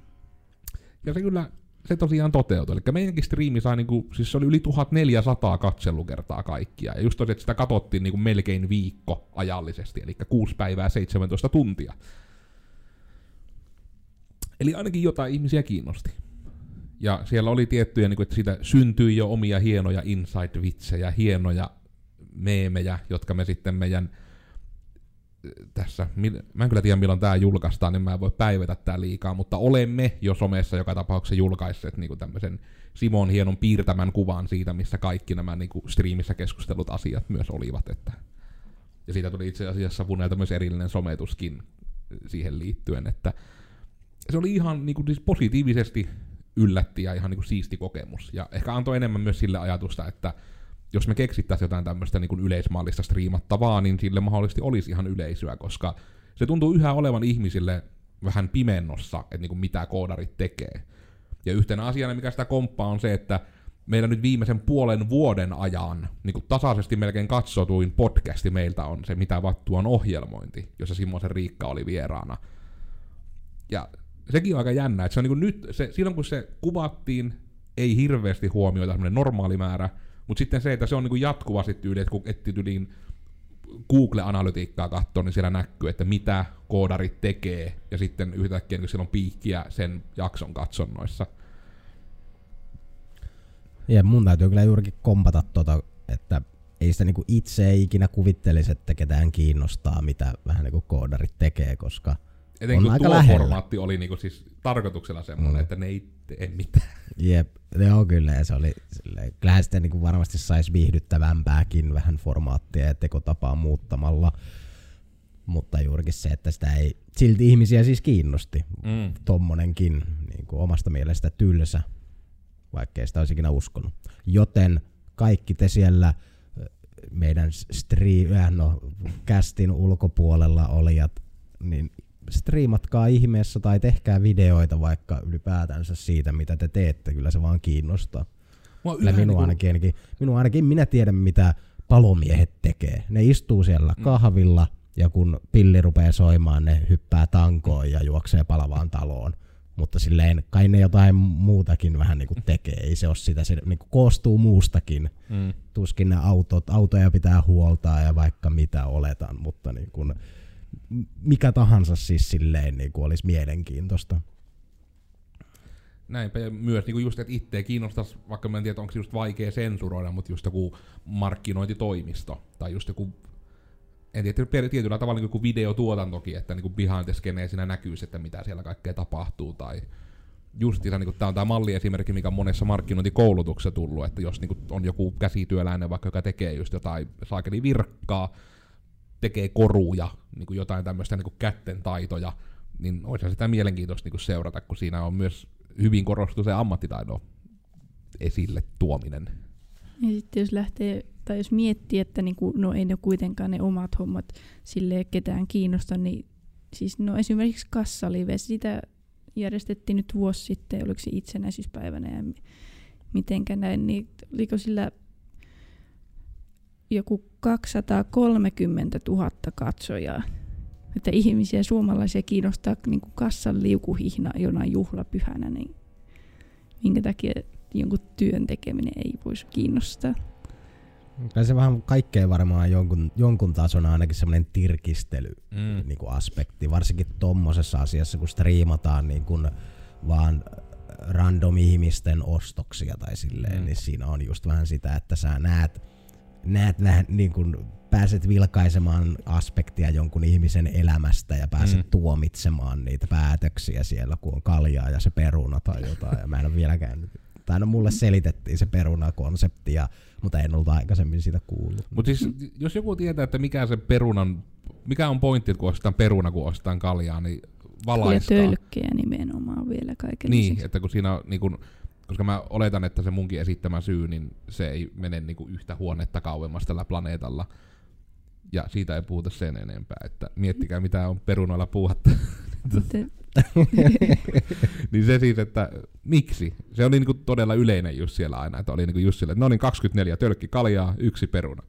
Ja se kyllä, se tosiaan toteutui. Eli meidänkin striimi sai niinku, siis se oli yli 1400 katselukertaa kaikkia. Ja just tosiaan, että sitä katsottiin niinku melkein viikko ajallisesti, eli 6 päivää 17 tuntia. Eli ainakin jotain ihmisiä kiinnosti. Ja siellä oli tiettyjä, niinku, että siitä syntyi jo omia hienoja inside-vitsejä, hienoja meemejä, jotka me sitten meidän tässä, mä en kyllä tiedä milloin tämä julkaistaan, niin mä en voi päivätä tää liikaa, mutta olemme jo somessa joka tapauksessa julkaisseet niin tämmöisen Simon hienon piirtämän kuvan siitä, missä kaikki nämä niin kuin striimissä keskustelut asiat myös olivat. Että. Ja siitä tuli itse asiassa Vunelta myös erillinen sometuskin siihen liittyen, että se oli ihan niin kuin, siis positiivisesti yllätti ja ihan niin kuin siisti kokemus. Ja ehkä antoi enemmän myös sille ajatusta, että jos me keksittäisiin jotain tämmöistä niin yleismallista striimattavaa, niin sille mahdollisesti olisi ihan yleisöä, koska se tuntuu yhä olevan ihmisille vähän pimennossa, että niin kuin mitä koodarit tekee. Ja yhtenä asiana, mikä sitä komppaa, on se, että meillä nyt viimeisen puolen vuoden ajan niin kuin tasaisesti melkein katsotuin podcasti meiltä on se Mitä vattu on ohjelmointi, jossa Simosen Riikka oli vieraana. Ja sekin on aika jännä, että se on niin kuin nyt, se, silloin kun se kuvattiin, ei hirveästi huomioita semmoinen normaali määrä, mutta sitten se, että se on niinku jatkuvasti tyyli, että kun etsii tyyliin Google-analytiikkaa katsoo, niin siellä näkyy, että mitä koodarit tekee, ja sitten yhtäkkiä niin siellä on piikkiä sen jakson katsonnoissa. Ja mun täytyy kyllä juurikin kompata tota, että ei sitä niinku itse ikinä kuvittelisi, että ketään kiinnostaa, mitä vähän niinku koodarit tekee, koska Etenkin on kun tuo lähellä. formaatti oli niinku siis tarkoituksella semmoinen, Mm. että ne ei tee mitään. Jep, joo kyllä, ja se oli, silleen, kyllähän sitten niin varmasti saisi viihdyttävämpääkin vähän formaattia ja tekotapaa muuttamalla, mutta juurikin se, että sitä ei silti ihmisiä siis kiinnosti, Mm. tommonenkin niin kuin omasta mielestä tylsä, vaikkei sitä olisi ikinä uskonut. Joten kaikki te siellä meidän stri- äh, no, kästin ulkopuolella olijat, niin striimatkaa ihmeessä tai tehkää videoita vaikka ylipäätänsä siitä, mitä te teette. Kyllä se vaan kiinnostaa. Mua minua niinku- ainakin, ainakin, minua ainakin minä tiedän, mitä palomiehet tekee. Ne istuu siellä Mm. kahvilla ja kun pilli rupeaa soimaan, ne hyppää tankoon ja juoksee palavaan taloon. Mutta silleen kai ne jotain muutakin vähän niin kuin tekee. Ei se ole sitä, se niin kuin koostuu muustakin. Mm. Tuskin ne autot, autoja pitää huoltaa ja vaikka mitä oletan, mutta niin kuin, mikä tahansa siis silleen niin kuin olisi mielenkiintoista. Näinpä ja myös niin just, että itseä kiinnostaisi, vaikka mä en tiedä, onko se just vaikea sensuroida, mutta just joku markkinointitoimisto, tai just joku, en tiedä, tietyllä tavalla niin joku videotuotantokin, että niin behind the siinä näkyisi, että mitä siellä kaikkea tapahtuu, tai justiinsa, niin tämä on tämä malliesimerkki, mikä on monessa markkinointikoulutuksessa tullut, että jos niin on joku käsityöläinen vaikka, joka tekee just jotain saakeli virkkaa, tekee koruja, niin jotain tämmöistä niin kätten taitoja, niin olisi sitä mielenkiintoista niin seurata, kun siinä on myös hyvin korostuu se ammattitaidon esille tuominen. Ja sitten jos lähtee, tai jos miettii, että niinku, no ei ne kuitenkaan ne omat hommat sille ketään kiinnosta, niin siis no esimerkiksi kassalive, sitä järjestettiin nyt vuosi sitten, oliko se itsenäisyyspäivänä ja mi- mitenkä näin, niin oliko sillä joku 230 000 katsojaa. Että ihmisiä, suomalaisia kiinnostaa niin kuin kassan liukuhihna jonain juhlapyhänä, niin minkä takia jonkun työn tekeminen ei voisi kiinnostaa. Kyllä se vähän kaikkea varmaan jonkun, jonkun tason ainakin semmoinen tirkistely Mm. niin kuin aspekti, varsinkin tommosessa asiassa, kun striimataan niin kuin vaan random ihmisten ostoksia tai silleen, mm. niin siinä on just vähän sitä, että sä näet, näet vähän niin kuin pääset vilkaisemaan aspektia jonkun ihmisen elämästä ja pääset Mm. tuomitsemaan niitä päätöksiä siellä, kun on kaljaa ja se peruna tai jotain. Ja mä en ole vieläkään, tai no mulle selitettiin se perunakonsepti, ja, mutta en ollut aikaisemmin siitä kuullut. Mutta siis, jos joku tietää, että mikä se perunan, mikä on pointti, kun ostetaan peruna, kun ostetaan kaljaa, niin Ja valaistaa. tölkkejä nimenomaan vielä kaiken Niin, lisäksi. että kun siinä on, niin kun, koska mä oletan, että se munkin esittämä syy, niin se ei mene niin kuin yhtä huonetta kauemmas tällä planeetalla. Ja siitä ei puhuta sen enempää, että miettikää mitä on perunoilla puuhattu. Mutta (laughs) niin se siis, että miksi? Se oli niinku todella yleinen just siellä aina, että oli niinku just sillä, että no niin 24 tölkki kaljaa, yksi peruna.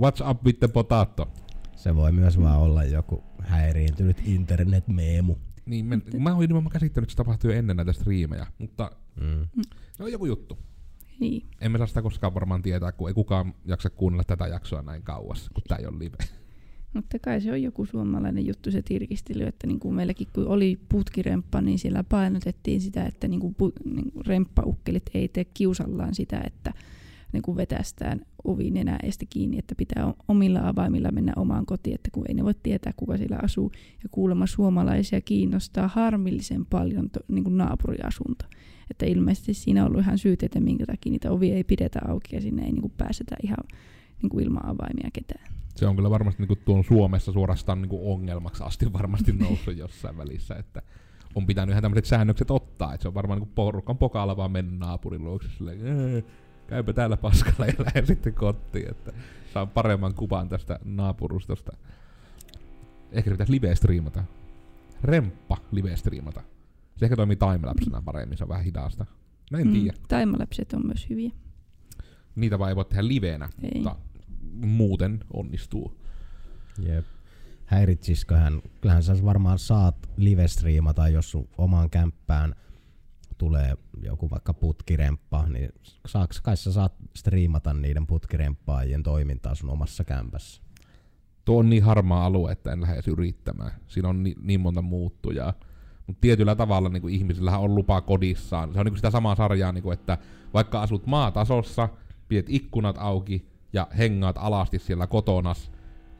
What's up with the potato? Se voi myös vaan olla joku häiriintynyt internet-meemu. Niin, men, mä olin nimenomaan käsittänyt, että se tapahtui ennen näitä striimejä, mutta Mm. se on joku juttu. niin. Emme saa sitä koskaan varmaan tietää, kun ei kukaan jaksa kuunnella tätä jaksoa näin kauas, kun tää ei ole live. Mutta kai se on joku suomalainen juttu se tirkistely, että niin kuin meilläkin kun oli putkiremppa, niin siellä painotettiin sitä, että niin kuin pu, niin kuin remppaukkelit ei tee kiusallaan sitä, että niin kuin vetästään ovi nenäestä kiinni, että pitää omilla avaimilla mennä omaan kotiin, että kun ei ne voi tietää, kuka siellä asuu. Ja kuulemma suomalaisia kiinnostaa harmillisen paljon to, niin kuin naapuriasunto. Että ilmeisesti siinä on ollut ihan syyt, että minkä takia niitä ovia ei pidetä auki ja sinne ei niin kuin pääsetä ihan niin kuin ilman avaimia ketään. Se on kyllä varmasti niinku tuon Suomessa suorastaan niinku ongelmaksi asti varmasti noussut jossain välissä, että on pitänyt ihan tämmöiset säännökset ottaa, että se on varmaan niinku porukan pokaalla vaan mennyt naapurin luokse silleen, "Ee, käypä täällä paskalla ja lähden sitten kotiin, että saan paremman kuvan tästä naapurustosta. Ehkä se pitäisi live-striimata. Remppa live-striimata. Se ehkä toimii timelapsena paremmin, se on vähän hidasta. No en tiedä. Timelapset on myös hyviä. Niitä vaan ei voi tehdä livenä, Ei. mutta muuten onnistuu. Jep. Häiritsisköhän, kyllähän sä varmaan saat live-striimata, jos sun omaan kämppään tulee joku vaikka putkiremppa, niin saaks, kai sä saat striimata niiden putkiremppaajien toimintaa sun omassa kämpässä. tuo on niin harmaa alue, että en lähde yrittämään. Siinä on niin, niin monta muuttujaa. Mutta tietyllä tavalla niin kuin ihmisillähän on lupa kodissaan. Se on niin kuin sitä samaa sarjaa, niin kuin, että vaikka asut maatasossa, pidät ikkunat auki ja hengaat alasti siellä kotonas,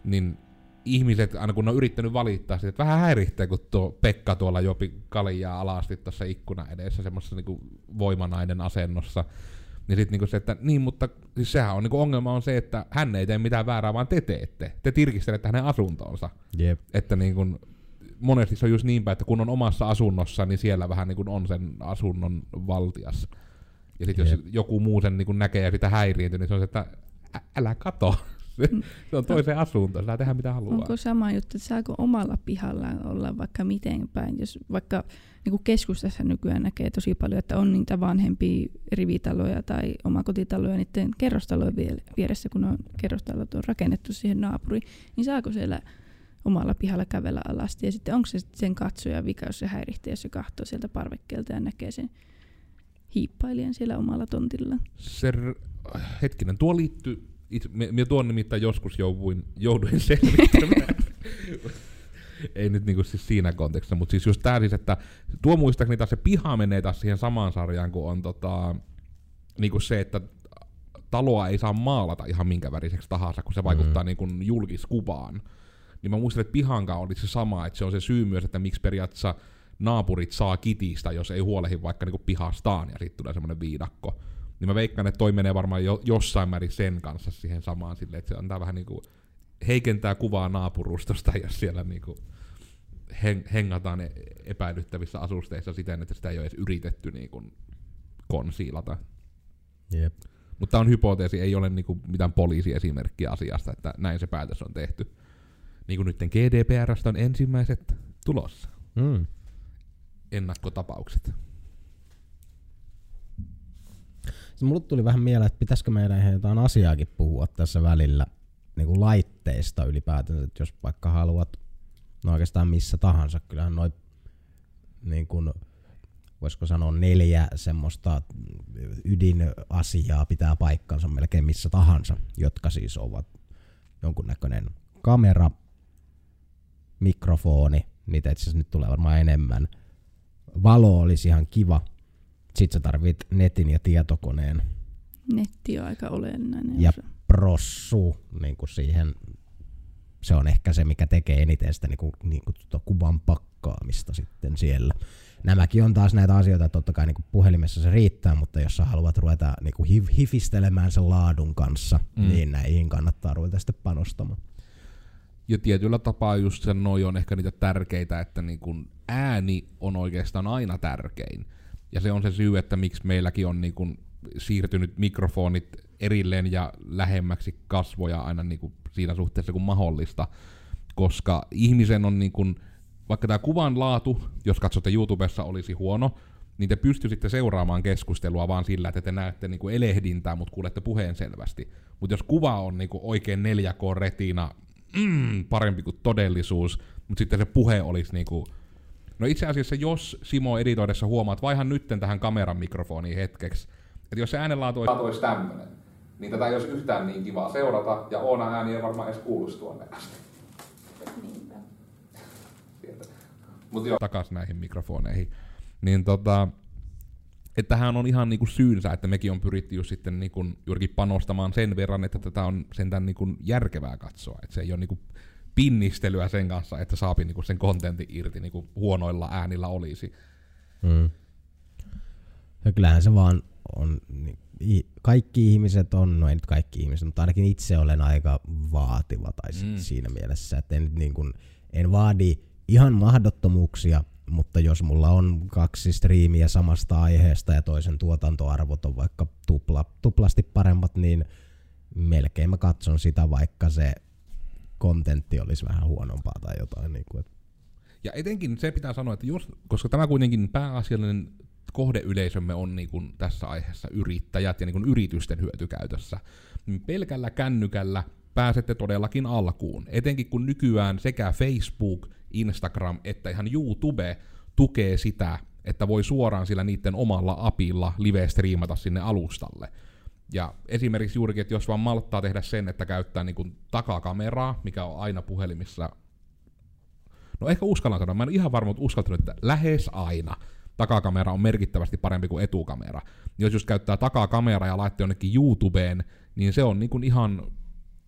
niin ihmiset, aina kun ne on yrittänyt valittaa sitä, että vähän häiritsee, kun tuo Pekka tuolla jopi kaljaa alasti tuossa ikkuna edessä semmoisessa niin voimanainen asennossa. Niin sitten niinku se, että niin, mutta siis sehän on niinku ongelma on se, että hän ei tee mitään väärää, vaan te teette. Te tirkistelette hänen asuntonsa. Jep. Että niin kun, monesti se on just niin päin, että kun on omassa asunnossa, niin siellä vähän niin kun on sen asunnon valtias. Ja sitten jos joku muu sen niin kun näkee ja sitä häiriintyy, niin se on se, että ä- älä kato. Mm. se on toisen asunto, saa tehdä mitä haluaa. Onko sama juttu, että saako omalla pihallaan olla vaikka miten päin, jos vaikka niin kuin keskustassa nykyään näkee tosi paljon, että on niitä vanhempia rivitaloja tai omakotitaloja niiden kerrostalojen vie- vieressä, kun on kerrostalot on rakennettu siihen naapuriin, niin saako siellä omalla pihalla kävellä alasti. Ja sitten onko se sitten sen katsoja vika, jos se häiritsee, jos se katsoo sieltä parvekkeelta ja näkee sen hiippailijan siellä omalla tontilla. Se, hetkinen, tuo liittyy, itse, me, me tuon nimittäin joskus jouduin, jouduin (laughs) selvittämään. Ei nyt niinku siis siinä kontekstissa, mutta siis just tää siis, että tuo muistaakseni taas se piha menee taas siihen samaan sarjaan, kun on tota, niinku se, että taloa ei saa maalata ihan minkä väriseksi tahansa, kun se vaikuttaa mm. niin kuin julkiskuvaan. Niin mä muistan, että pihankaan oli se sama, että se on se syy myös, että miksi periaatteessa naapurit saa kitistä, jos ei huolehi vaikka niinku pihastaan, ja sitten tulee semmoinen viidakko. Niin mä veikkaan, että toi menee varmaan jo, jossain määrin sen kanssa siihen samaan silleen, että se antaa vähän niinku, heikentää kuvaa naapurustosta, jos siellä niinku hen, hengataan e- epäilyttävissä asusteissa siten, että sitä ei ole edes yritetty niinku konsiilata. Jep. Mutta on hypoteesi, ei ole niinku mitään poliisiesimerkkiä asiasta, että näin se päätös on tehty. Niin kuin nyt GDPRstä on ensimmäiset tulossa. Mm. Ennakkotapaukset. Sitten mulle tuli vähän mieleen, että pitäisikö meidän ihan jotain asiaakin puhua tässä välillä niin kuin laitteista ylipäätään, että jos vaikka haluat, no oikeastaan missä tahansa, kyllähän noin niin kuin, voisiko sanoa neljä semmoista ydinasiaa pitää paikkansa melkein missä tahansa, jotka siis ovat jonkunnäköinen kamera, mikrofoni, niitä itse asiassa nyt tulee varmaan enemmän. Valo olisi ihan kiva. Sitten sä tarvit netin ja tietokoneen Netti on aika olennainen ja osa. prossu niin kuin siihen. Se on ehkä se, mikä tekee eniten sitä niin kuin, niin kuin kuvan pakkaamista sitten siellä. Nämäkin on taas näitä asioita, että totta kai niin kuin puhelimessa se riittää, mutta jos sä haluat ruveta niin kuin hif- hifistelemään sen laadun kanssa, Mm. mm. niin näihin kannattaa ruveta sitten panostamaan. Ja tietyllä tapaa just sen noi on ehkä niitä tärkeitä, että niin kun ääni on oikeastaan aina tärkein. Ja se on se syy, että miksi meilläkin on niin kun siirtynyt mikrofonit erilleen ja lähemmäksi kasvoja aina niin kun siinä suhteessa kuin mahdollista, koska ihmisen on niin kuin, vaikka tämä kuvan laatu, jos katsotte YouTubessa, olisi huono, niin te pystyisitte seuraamaan keskustelua vaan sillä, että te näette niinku elehdintää, mutta kuulette puheen selvästi. Mutta jos kuva on niinku oikein 4K-retina, mm, parempi kuin todellisuus, mutta sitten se puhe olisi niinku... No itse asiassa, jos Simo editoidessa huomaat, vaihan nytten tähän kameran mikrofoniin hetkeksi, että jos se äänenlaatu olisi... olisi tämmönen, niin tätä ei olisi yhtään niin kivaa seurata, ja Oona ääni ei varmaan edes kuuluisi tuonne asti. Mut joo, takas näihin mikrofoneihin. Niin tota, että tähän on ihan niinku syynsä, että mekin on pyritty just sitten niinku juurikin panostamaan sen verran, että tätä on sentään niinku järkevää katsoa. Että se ei ole niinku pinnistelyä sen kanssa, että saapi niinku sen kontentin irti niinku huonoilla äänillä olisi. Mm. Ja kyllähän se vaan on, niin, kaikki ihmiset on, no ei nyt kaikki ihmiset, mutta ainakin itse olen aika vaativa tai mm. Mm. siinä mielessä, että en, niin kuin, en vaadi ihan mahdottomuuksia, mutta jos mulla on kaksi striimiä samasta aiheesta ja toisen tuotantoarvot on vaikka tupla, tuplasti paremmat, niin melkein mä katson sitä, vaikka se kontentti olisi vähän huonompaa tai jotain. Niin kuin, että Ja etenkin se pitää sanoa, että jos, koska tämä kuitenkin pääasiallinen kohdeyleisömme on niin kuin tässä aiheessa yrittäjät ja niin kuin yritysten hyötykäytössä, niin pelkällä kännykällä pääsette todellakin alkuun. Etenkin kun nykyään sekä Facebook, Instagram että ihan YouTube tukee sitä, että voi suoraan sillä niiden omalla apilla live-striimata sinne alustalle. Ja esimerkiksi juurikin, että jos vaan malttaa tehdä sen, että käyttää niin kuin takakameraa, mikä on aina puhelimissa No ehkä uskallan sanoa, mä en ihan varma, mutta uskaltanut, että lähes aina takakamera on merkittävästi parempi kuin etukamera. Niin Jos just käyttää takakameraa ja laittaa jonnekin YouTubeen, niin se on niin kuin ihan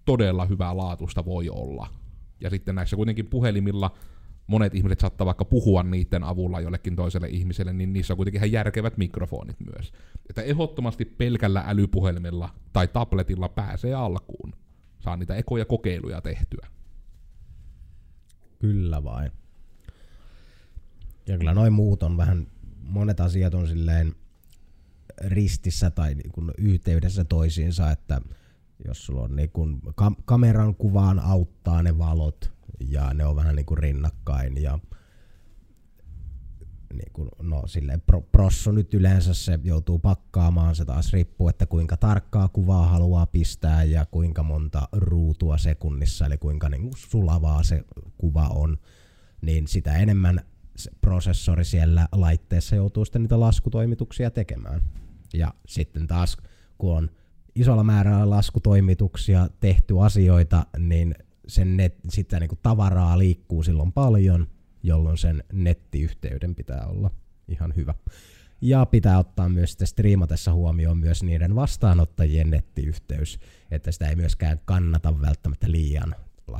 todella hyvää laatusta voi olla. Ja sitten näissä kuitenkin puhelimilla monet ihmiset saattaa vaikka puhua niiden avulla jollekin toiselle ihmiselle, niin niissä on kuitenkin ihan järkevät mikrofonit myös. Että ehdottomasti pelkällä älypuhelimella tai tabletilla pääsee alkuun. Saa niitä ekoja kokeiluja tehtyä. Kyllä vain. Ja kyllä noin muut on vähän, monet asiat on silleen ristissä tai niin kuin yhteydessä toisiinsa, että jos sulla on niin kuin kam- kameran kuvaan auttaa ne valot ja ne on vähän niin kuin rinnakkain ja niin kuin, no silleen pro, prosso nyt yleensä se joutuu pakkaamaan, se taas riippuu, että kuinka tarkkaa kuvaa haluaa pistää ja kuinka monta ruutua sekunnissa, eli kuinka niin kuin sulavaa se kuva on, niin sitä enemmän se prosessori siellä laitteessa joutuu sitten niitä laskutoimituksia tekemään. Ja sitten taas, kun on isolla määrällä laskutoimituksia tehty asioita, niin sen net, sitä niin kuin tavaraa liikkuu silloin paljon, jolloin sen nettiyhteyden pitää olla ihan hyvä. Ja pitää ottaa myös sitten striimatessa huomioon myös niiden vastaanottajien nettiyhteys, että sitä ei myöskään kannata välttämättä liian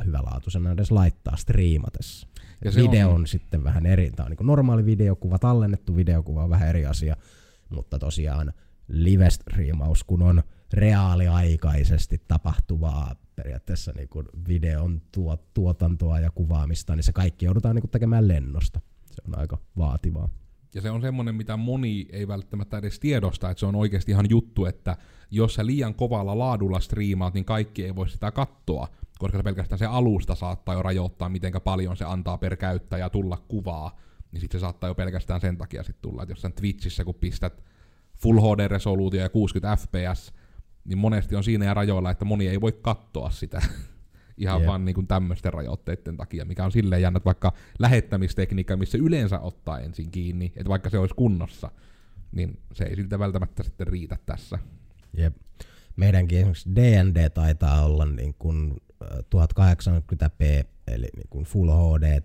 hyvälaatuisena edes laittaa striimatessa. Ja se Video on- on, sitten vähän eri, tämä on niin normaali videokuva, tallennettu videokuva on vähän eri asia, mutta tosiaan live-striimaus, kun on reaaliaikaisesti tapahtuvaa periaatteessa niin kuin videon tuo, tuotantoa ja kuvaamista, niin se kaikki joudutaan niin kuin tekemään lennosta. Se on aika vaativaa. Ja se on semmoinen, mitä moni ei välttämättä edes tiedosta, että se on oikeasti ihan juttu, että jos sä liian kovalla laadulla striimaat, niin kaikki ei voi sitä katsoa, koska pelkästään se alusta saattaa jo rajoittaa, miten paljon se antaa per käyttäjä tulla kuvaa, niin sitten se saattaa jo pelkästään sen takia sitten tulla, että jos sä Twitchissä kun pistät Full HD-resoluutio ja 60 fps, niin monesti on siinä ja rajoilla, että moni ei voi katsoa sitä (laughs) ihan yeah. vaan niin kuin tämmöisten rajoitteiden takia, mikä on silleen jännä, että vaikka lähettämistekniikka, missä yleensä ottaa ensin kiinni, että vaikka se olisi kunnossa, niin se ei siltä välttämättä sitten riitä tässä. Jep. Meidänkin esimerkiksi D&D taitaa olla niin kuin äh, 1080p, eli niin kuin Full HD,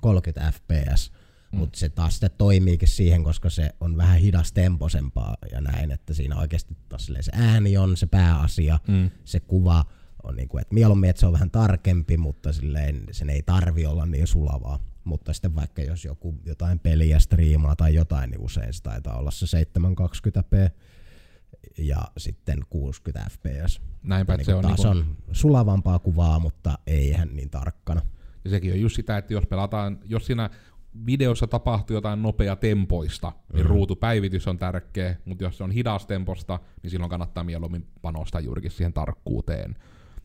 30 fps, mm. mutta se taas sitten toimiikin siihen, koska se on vähän hidastemposempaa ja näin, että siinä oikeasti taas se ääni on se pääasia, Mm. se kuva on niin kuin, että mieluummin, että se on vähän tarkempi, mutta silleen sen ei tarvi olla niin sulavaa. Mutta sitten vaikka jos joku jotain peliä striimaa tai jotain, niin usein se taitaa olla se 720p ja sitten 60 fps. Näinpä, että se on, taas niin on sulavampaa kuvaa, mutta ei ihan niin tarkkana. ja sekin on just sitä, että jos pelataan, jos siinä videossa tapahtuu jotain nopea tempoista, niin Mhm. ruutupäivitys on tärkeä, mutta jos se on hidastemposta, niin silloin kannattaa mieluummin panostaa juurikin siihen tarkkuuteen.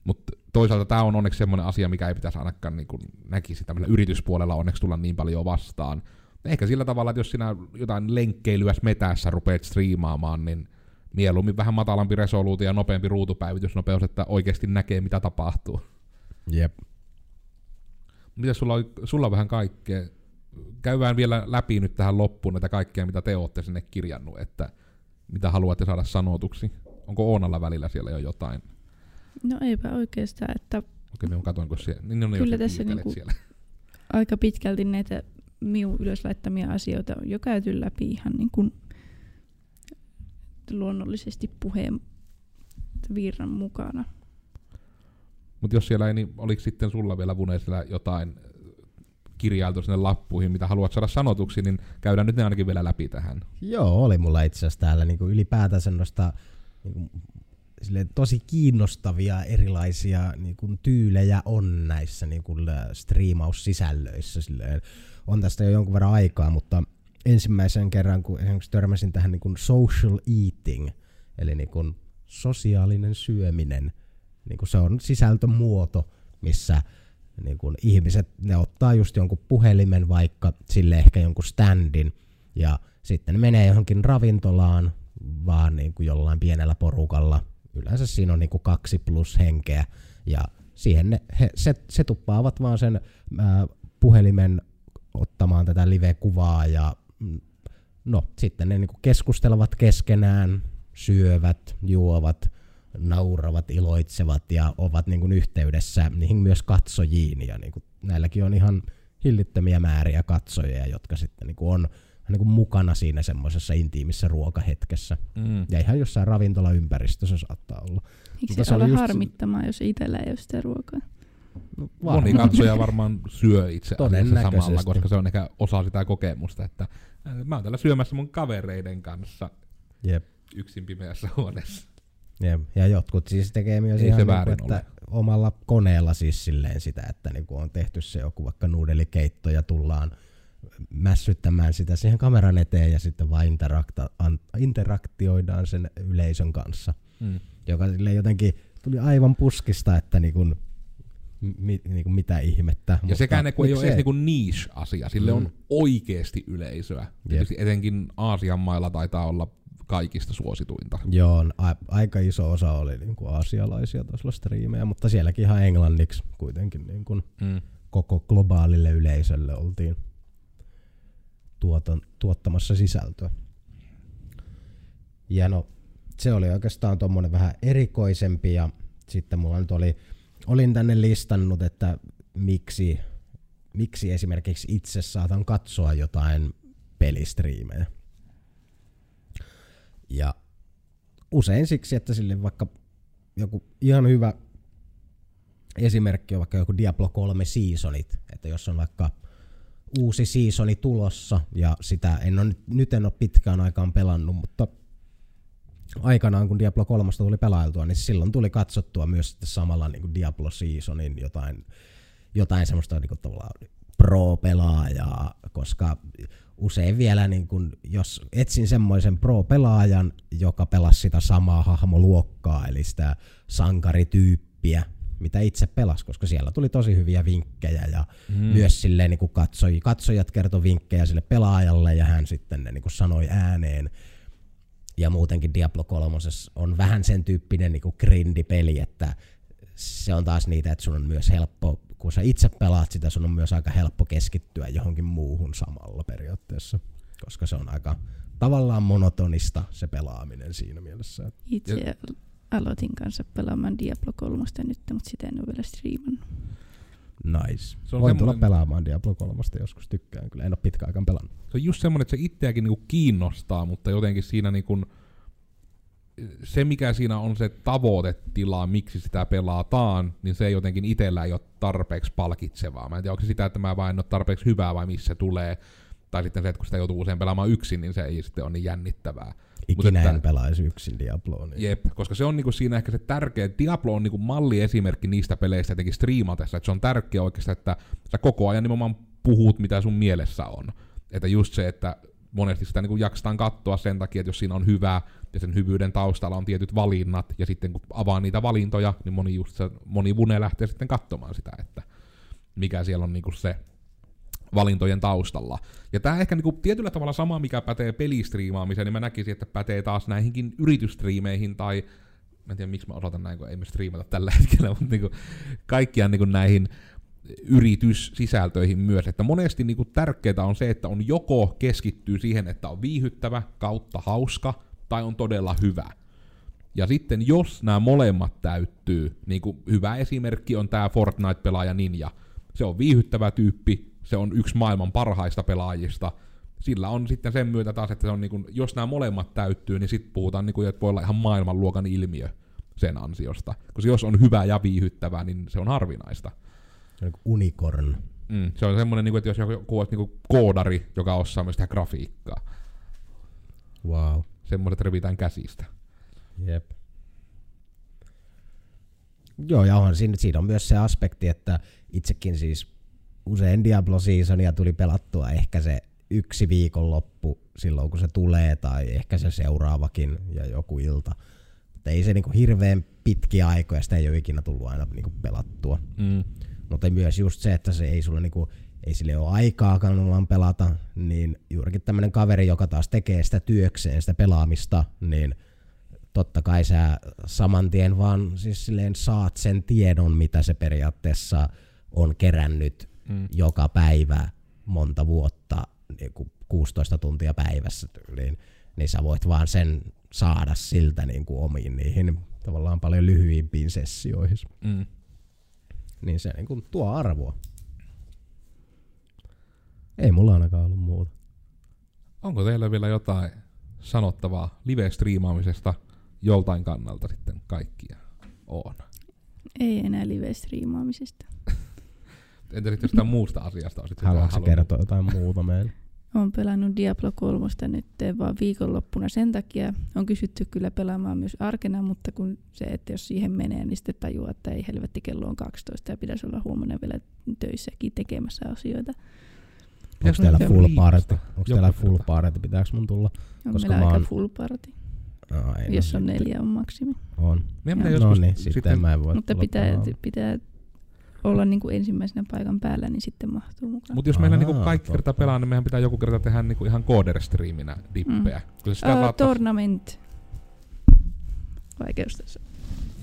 Mutta toisaalta tämä on onneksi semmoinen asia, mikä ei pitäisi ainakaan niin kuin näkisi tämmöllä yrityspuolella onneksi tulla niin paljon vastaan. Ehkä sillä tavalla, että jos sinä jotain lenkkeilyä metässä rupeat striimaamaan, niin mieluummin vähän matalampi resoluutio ja nopeampi ruutupäivitysnopeus, että oikeasti näkee, mitä tapahtuu. Jep. Mitä sulla on, sulla on vähän kaikkea? Käydään vielä läpi nyt tähän loppuun näitä kaikkea, mitä te olette sinne kirjannut, että mitä haluatte saada sanotuksi. Onko Oonalla välillä siellä jo jotain? No eipä oikeastaan, että Okei, minä katoin, kun siellä, niin on ne, Kyllä tässä niinku- siellä. aika pitkälti näitä minun ylös laittamia asioita on jo käyty läpi ihan niin kuin luonnollisesti puheen virran mukana. Mutta jos siellä ei, niin oliko sitten sulla vielä Vune siellä jotain kirjailtu sinne lappuihin, mitä haluat saada sanotuksi, niin käydään nyt ne ainakin vielä läpi tähän. Joo, oli mulla itse asiassa täällä niinku ylipäätänsä noista niinku, silleen, tosi kiinnostavia erilaisia niinku, tyylejä on näissä niinku, lä- striimaussisällöissä. Silleen, on tästä jo jonkun verran aikaa, mutta ensimmäisen kerran, kun esimerkiksi törmäsin tähän niinku, social eating, eli niinku, sosiaalinen syöminen, niinku, se on sisältömuoto, missä niin kun ihmiset, ne ottaa just jonkun puhelimen vaikka, sille ehkä jonkun standin, ja sitten ne menee johonkin ravintolaan, vaan niin kuin jollain pienellä porukalla. Yleensä siinä on niin kuin kaksi plus henkeä, ja siihen ne, he, se, se tuppaavat vaan sen ää, puhelimen ottamaan tätä live-kuvaa, ja mm, no, sitten ne niin kuin keskustelevat keskenään, syövät, juovat, nauravat, iloitsevat ja ovat niin kuin yhteydessä niihin myös katsojiin. Ja niin kuin näilläkin on ihan hillittömiä määriä katsojia, jotka sitten niin kuin on niin kuin mukana siinä semmoisessa intiimissä ruokahetkessä. Mm. Ja ihan jossain ravintolaympäristössä saattaa olla. Eikö Mutta se, se oli ole just- harmittamaan, jos itsellä ei ole sitä ruokaa? No, Moni katsoja varmaan syö itse asiassa samalla, koska se on ehkä osa sitä kokemusta, että äh, mä oon täällä syömässä mun kavereiden kanssa Jep. yksin pimeässä huoneessa. Jep. Ja jotkut siis tekee myös Ei ihan se niinku, väärin että omalla koneella siis silleen sitä, että niinku on tehty se joku vaikka nuudelikeitto ja tullaan mässyttämään sitä siihen kameran eteen ja sitten vaan interakta, an, interaktioidaan sen yleisön kanssa. Mm. Joka sille jotenkin tuli aivan puskista, että niinku, mi, niinku mitä ihmettä. Ja sekään kun ei ole edes niinku niche-asia, sille Mm. on oikeesti yleisöä. Tietysti etenkin Aasian mailla taitaa olla kaikista suosituinta. Joo, a- aika iso osa oli niinku aasialaisia tasolla striimejä, mutta sielläkin ihan englanniksi kuitenkin niinku Mm. koko globaalille yleisölle oltiin tuoton, tuottamassa sisältöä. Ja no, se oli oikeastaan tuommoinen vähän erikoisempi ja sitten mulla nyt oli, olin tänne listannut, että miksi, miksi esimerkiksi itse saatan katsoa jotain pelistriimejä. Ja usein siksi, että sille vaikka joku ihan hyvä esimerkki on vaikka joku Diablo 3 seasonit, että jos on vaikka uusi seasoni tulossa ja sitä en ole, nyt en ole pitkään aikaan pelannut, mutta aikanaan kun Diablo 3 tuli pelailtua, niin silloin tuli katsottua myös sitten samalla niin kuin Diablo seasonin jotain, jotain semmoista niin kuin tavallaan pro-pelaajaa, koska usein vielä, niin kun, jos etsin semmoisen pro-pelaajan, joka pelasi sitä samaa hahmoluokkaa, eli sitä sankarityyppiä, mitä itse pelasi, koska siellä tuli tosi hyviä vinkkejä ja mm. myös silleen niin katsoi, katsojat kertoi vinkkejä sille pelaajalle ja hän sitten ne niin sanoi ääneen. Ja muutenkin Diablo 3 on vähän sen tyyppinen niin grindipeli, että se on taas niitä, että sun on myös helppo, kun sä itse pelaat sitä, sun on myös aika helppo keskittyä johonkin muuhun samalla periaatteessa, koska se on aika tavallaan monotonista se pelaaminen siinä mielessä. Itse aloitin kanssa pelaamaan Diablo 3 nyt, mutta sitä en ole vielä striimannut. Nice. Se on Voin tulla pelaamaan Diablo 3 joskus, tykkään kyllä, en ole pitkä aikaan pelannut. Se on just semmoinen, että se itseäkin niinku kiinnostaa, mutta jotenkin siinä niinku, se mikä siinä on se tavoitetila, miksi sitä pelataan, niin se ei jotenkin itsellä ei ole tarpeeksi palkitsevaa. Mä en tiedä, onko se sitä, että mä vaan en ole tarpeeksi hyvää vai missä se tulee. Tai sitten se, että kun sitä joutuu usein pelaamaan yksin, niin se ei sitten ole niin jännittävää. Ikinä että- en pelaisi yksin Diabloa. Niin. Jep, koska se on niinku siinä ehkä se tärkeä, Diablo on niinku malliesimerkki niistä peleistä jotenkin striimatessa, että se on tärkeä oikeastaan, että sä koko ajan nimenomaan puhut, mitä sun mielessä on. Että just se, että monesti sitä niin kuin jaksetaan katsoa sen takia, että jos siinä on hyvää ja sen hyvyyden taustalla on tietyt valinnat, ja sitten kun avaa niitä valintoja, niin moni, just se, moni vune lähtee sitten katsomaan sitä, että mikä siellä on niin kuin se valintojen taustalla. Ja tämä ehkä niinku tietyllä tavalla sama, mikä pätee pelistriimaamiseen, niin mä näkisin, että pätee taas näihinkin yritysstriimeihin tai mä en tiedä miksi mä osoitan näin, kun ei me striimata tällä (laughs) hetkellä, mutta niinku kaikkiaan niinku näihin yrityssisältöihin myös, että monesti niinku tärkeää on se, että on joko keskittyy siihen, että on viihyttävä kautta hauska, tai on todella hyvä. Ja sitten jos nämä molemmat täyttyy, niin kuin hyvä esimerkki on tämä Fortnite-pelaaja Ninja. Se on viihyttävä tyyppi, se on yksi maailman parhaista pelaajista. Sillä on sitten sen myötä taas, että se on niin kuin, jos nämä molemmat täyttyy, niin sitten puhutaan, niin kuin, että voi olla ihan maailmanluokan ilmiö sen ansiosta. Koska jos on hyvä ja viihyttävä, niin se on harvinaista. Se on niin unicorn. Mm, se on semmoinen, niin että jos joku olisi niin koodari, joka osaa myös tehdä grafiikkaa. Wow. Semmoiset revitään käsistä. Jep. Joo, ja onhan siinä, siinä on myös se aspekti, että itsekin siis usein Diablo Seasonia tuli pelattua ehkä se yksi viikonloppu silloin, kun se tulee, tai ehkä se seuraavakin ja joku ilta. Mutta ei se niinku hirveän pitkiä aikoja, sitä ei ole ikinä tullut aina niinku pelattua. Mm. Mutta myös just se, että se ei sulle niinku, ei sille ole aikaa kannallaan pelata, niin juurikin tämmöinen kaveri, joka taas tekee sitä työkseen, sitä pelaamista, niin totta kai sä saman tien vaan siis silleen saat sen tiedon, mitä se periaatteessa on kerännyt mm. joka päivä monta vuotta, niin kuin 16 tuntia päivässä tyyliin, niin sä voit vaan sen saada siltä niin kuin omiin niihin tavallaan paljon lyhyimpiin sessioihin. Mm. Niin se niin kuin tuo arvoa. Ei mulla ainakaan ollut muuta. Onko teillä vielä jotain sanottavaa live-striimaamisesta joltain kannalta sitten kaikkia on? Ei enää live-striimaamisesta. Entä sitten jostain muusta asiasta Haluatko kertoa jotain muuta meille? Olen pelannut Diablo 3 nyt vaan viikonloppuna sen takia. On kysytty kyllä pelaamaan myös arkena, mutta kun se, että jos siihen menee, niin sitten tajuaa, että ei helvetti kello on 12 ja pitäisi olla huomenna vielä töissäkin tekemässä asioita. Onko teillä full party? Onko teillä full party? Pitääkö mun tulla? On Koska meillä mä aika oon- full party, No, ei, jos no, on sitten neljä on maksimi. On. Meidän pitää Joo. joskus No niin, sitten, sitten mä en voi Mutta tulla pitää, pelaamaan. pitää olla niin kuin ensimmäisenä paikan päällä, niin sitten mahtuu mukaan. Mutta jos meillä Aa, niinku kaikki kertaa totta. pelaa, niin meidän pitää joku kerta tehdä niinku ihan kooder-striiminä dippejä. Mm. Kyllä sitä Uh, uh, tournament. Vaikeus tässä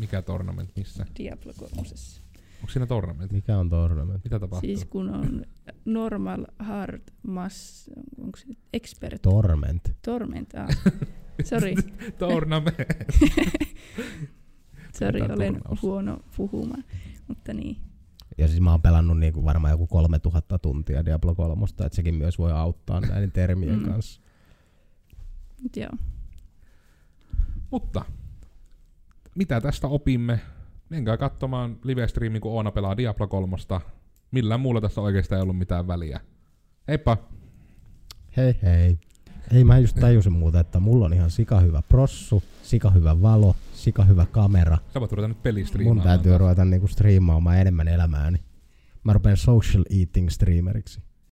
Mikä tournament, missä? Diablo 3. Onko siinä tournament? Mikä on tournament? Mitä tapahtuu? Siis kun on normal, hard, mass, onko se expert? Torment. Torment, ah. (laughs) Sorry, (laughs) tournament. (laughs) sorry, olen huono puhumaan. Mutta niin, Ja siis mä oon pelannut niinku varmaan joku 3000 tuntia Diablo 3, että sekin myös voi auttaa näiden termien Mm. kanssa. mut joo. Mutta mitä tästä opimme? Menkää katsomaan live-striimin, kun Oona pelaa Diablo 3. Millään muulla tässä oikeastaan ei ollut mitään väliä. Heippa! Hei hei. Ei mä just tajusin muuta, että mulla on ihan sika hyvä prossu, sika hyvä valo, sika hyvä kamera. Sä voit ruveta nyt Mun pelistriimaamaan. täytyy taas. ruveta niinku striimaamaan enemmän elämääni. Mä rupean social eating streameriksi.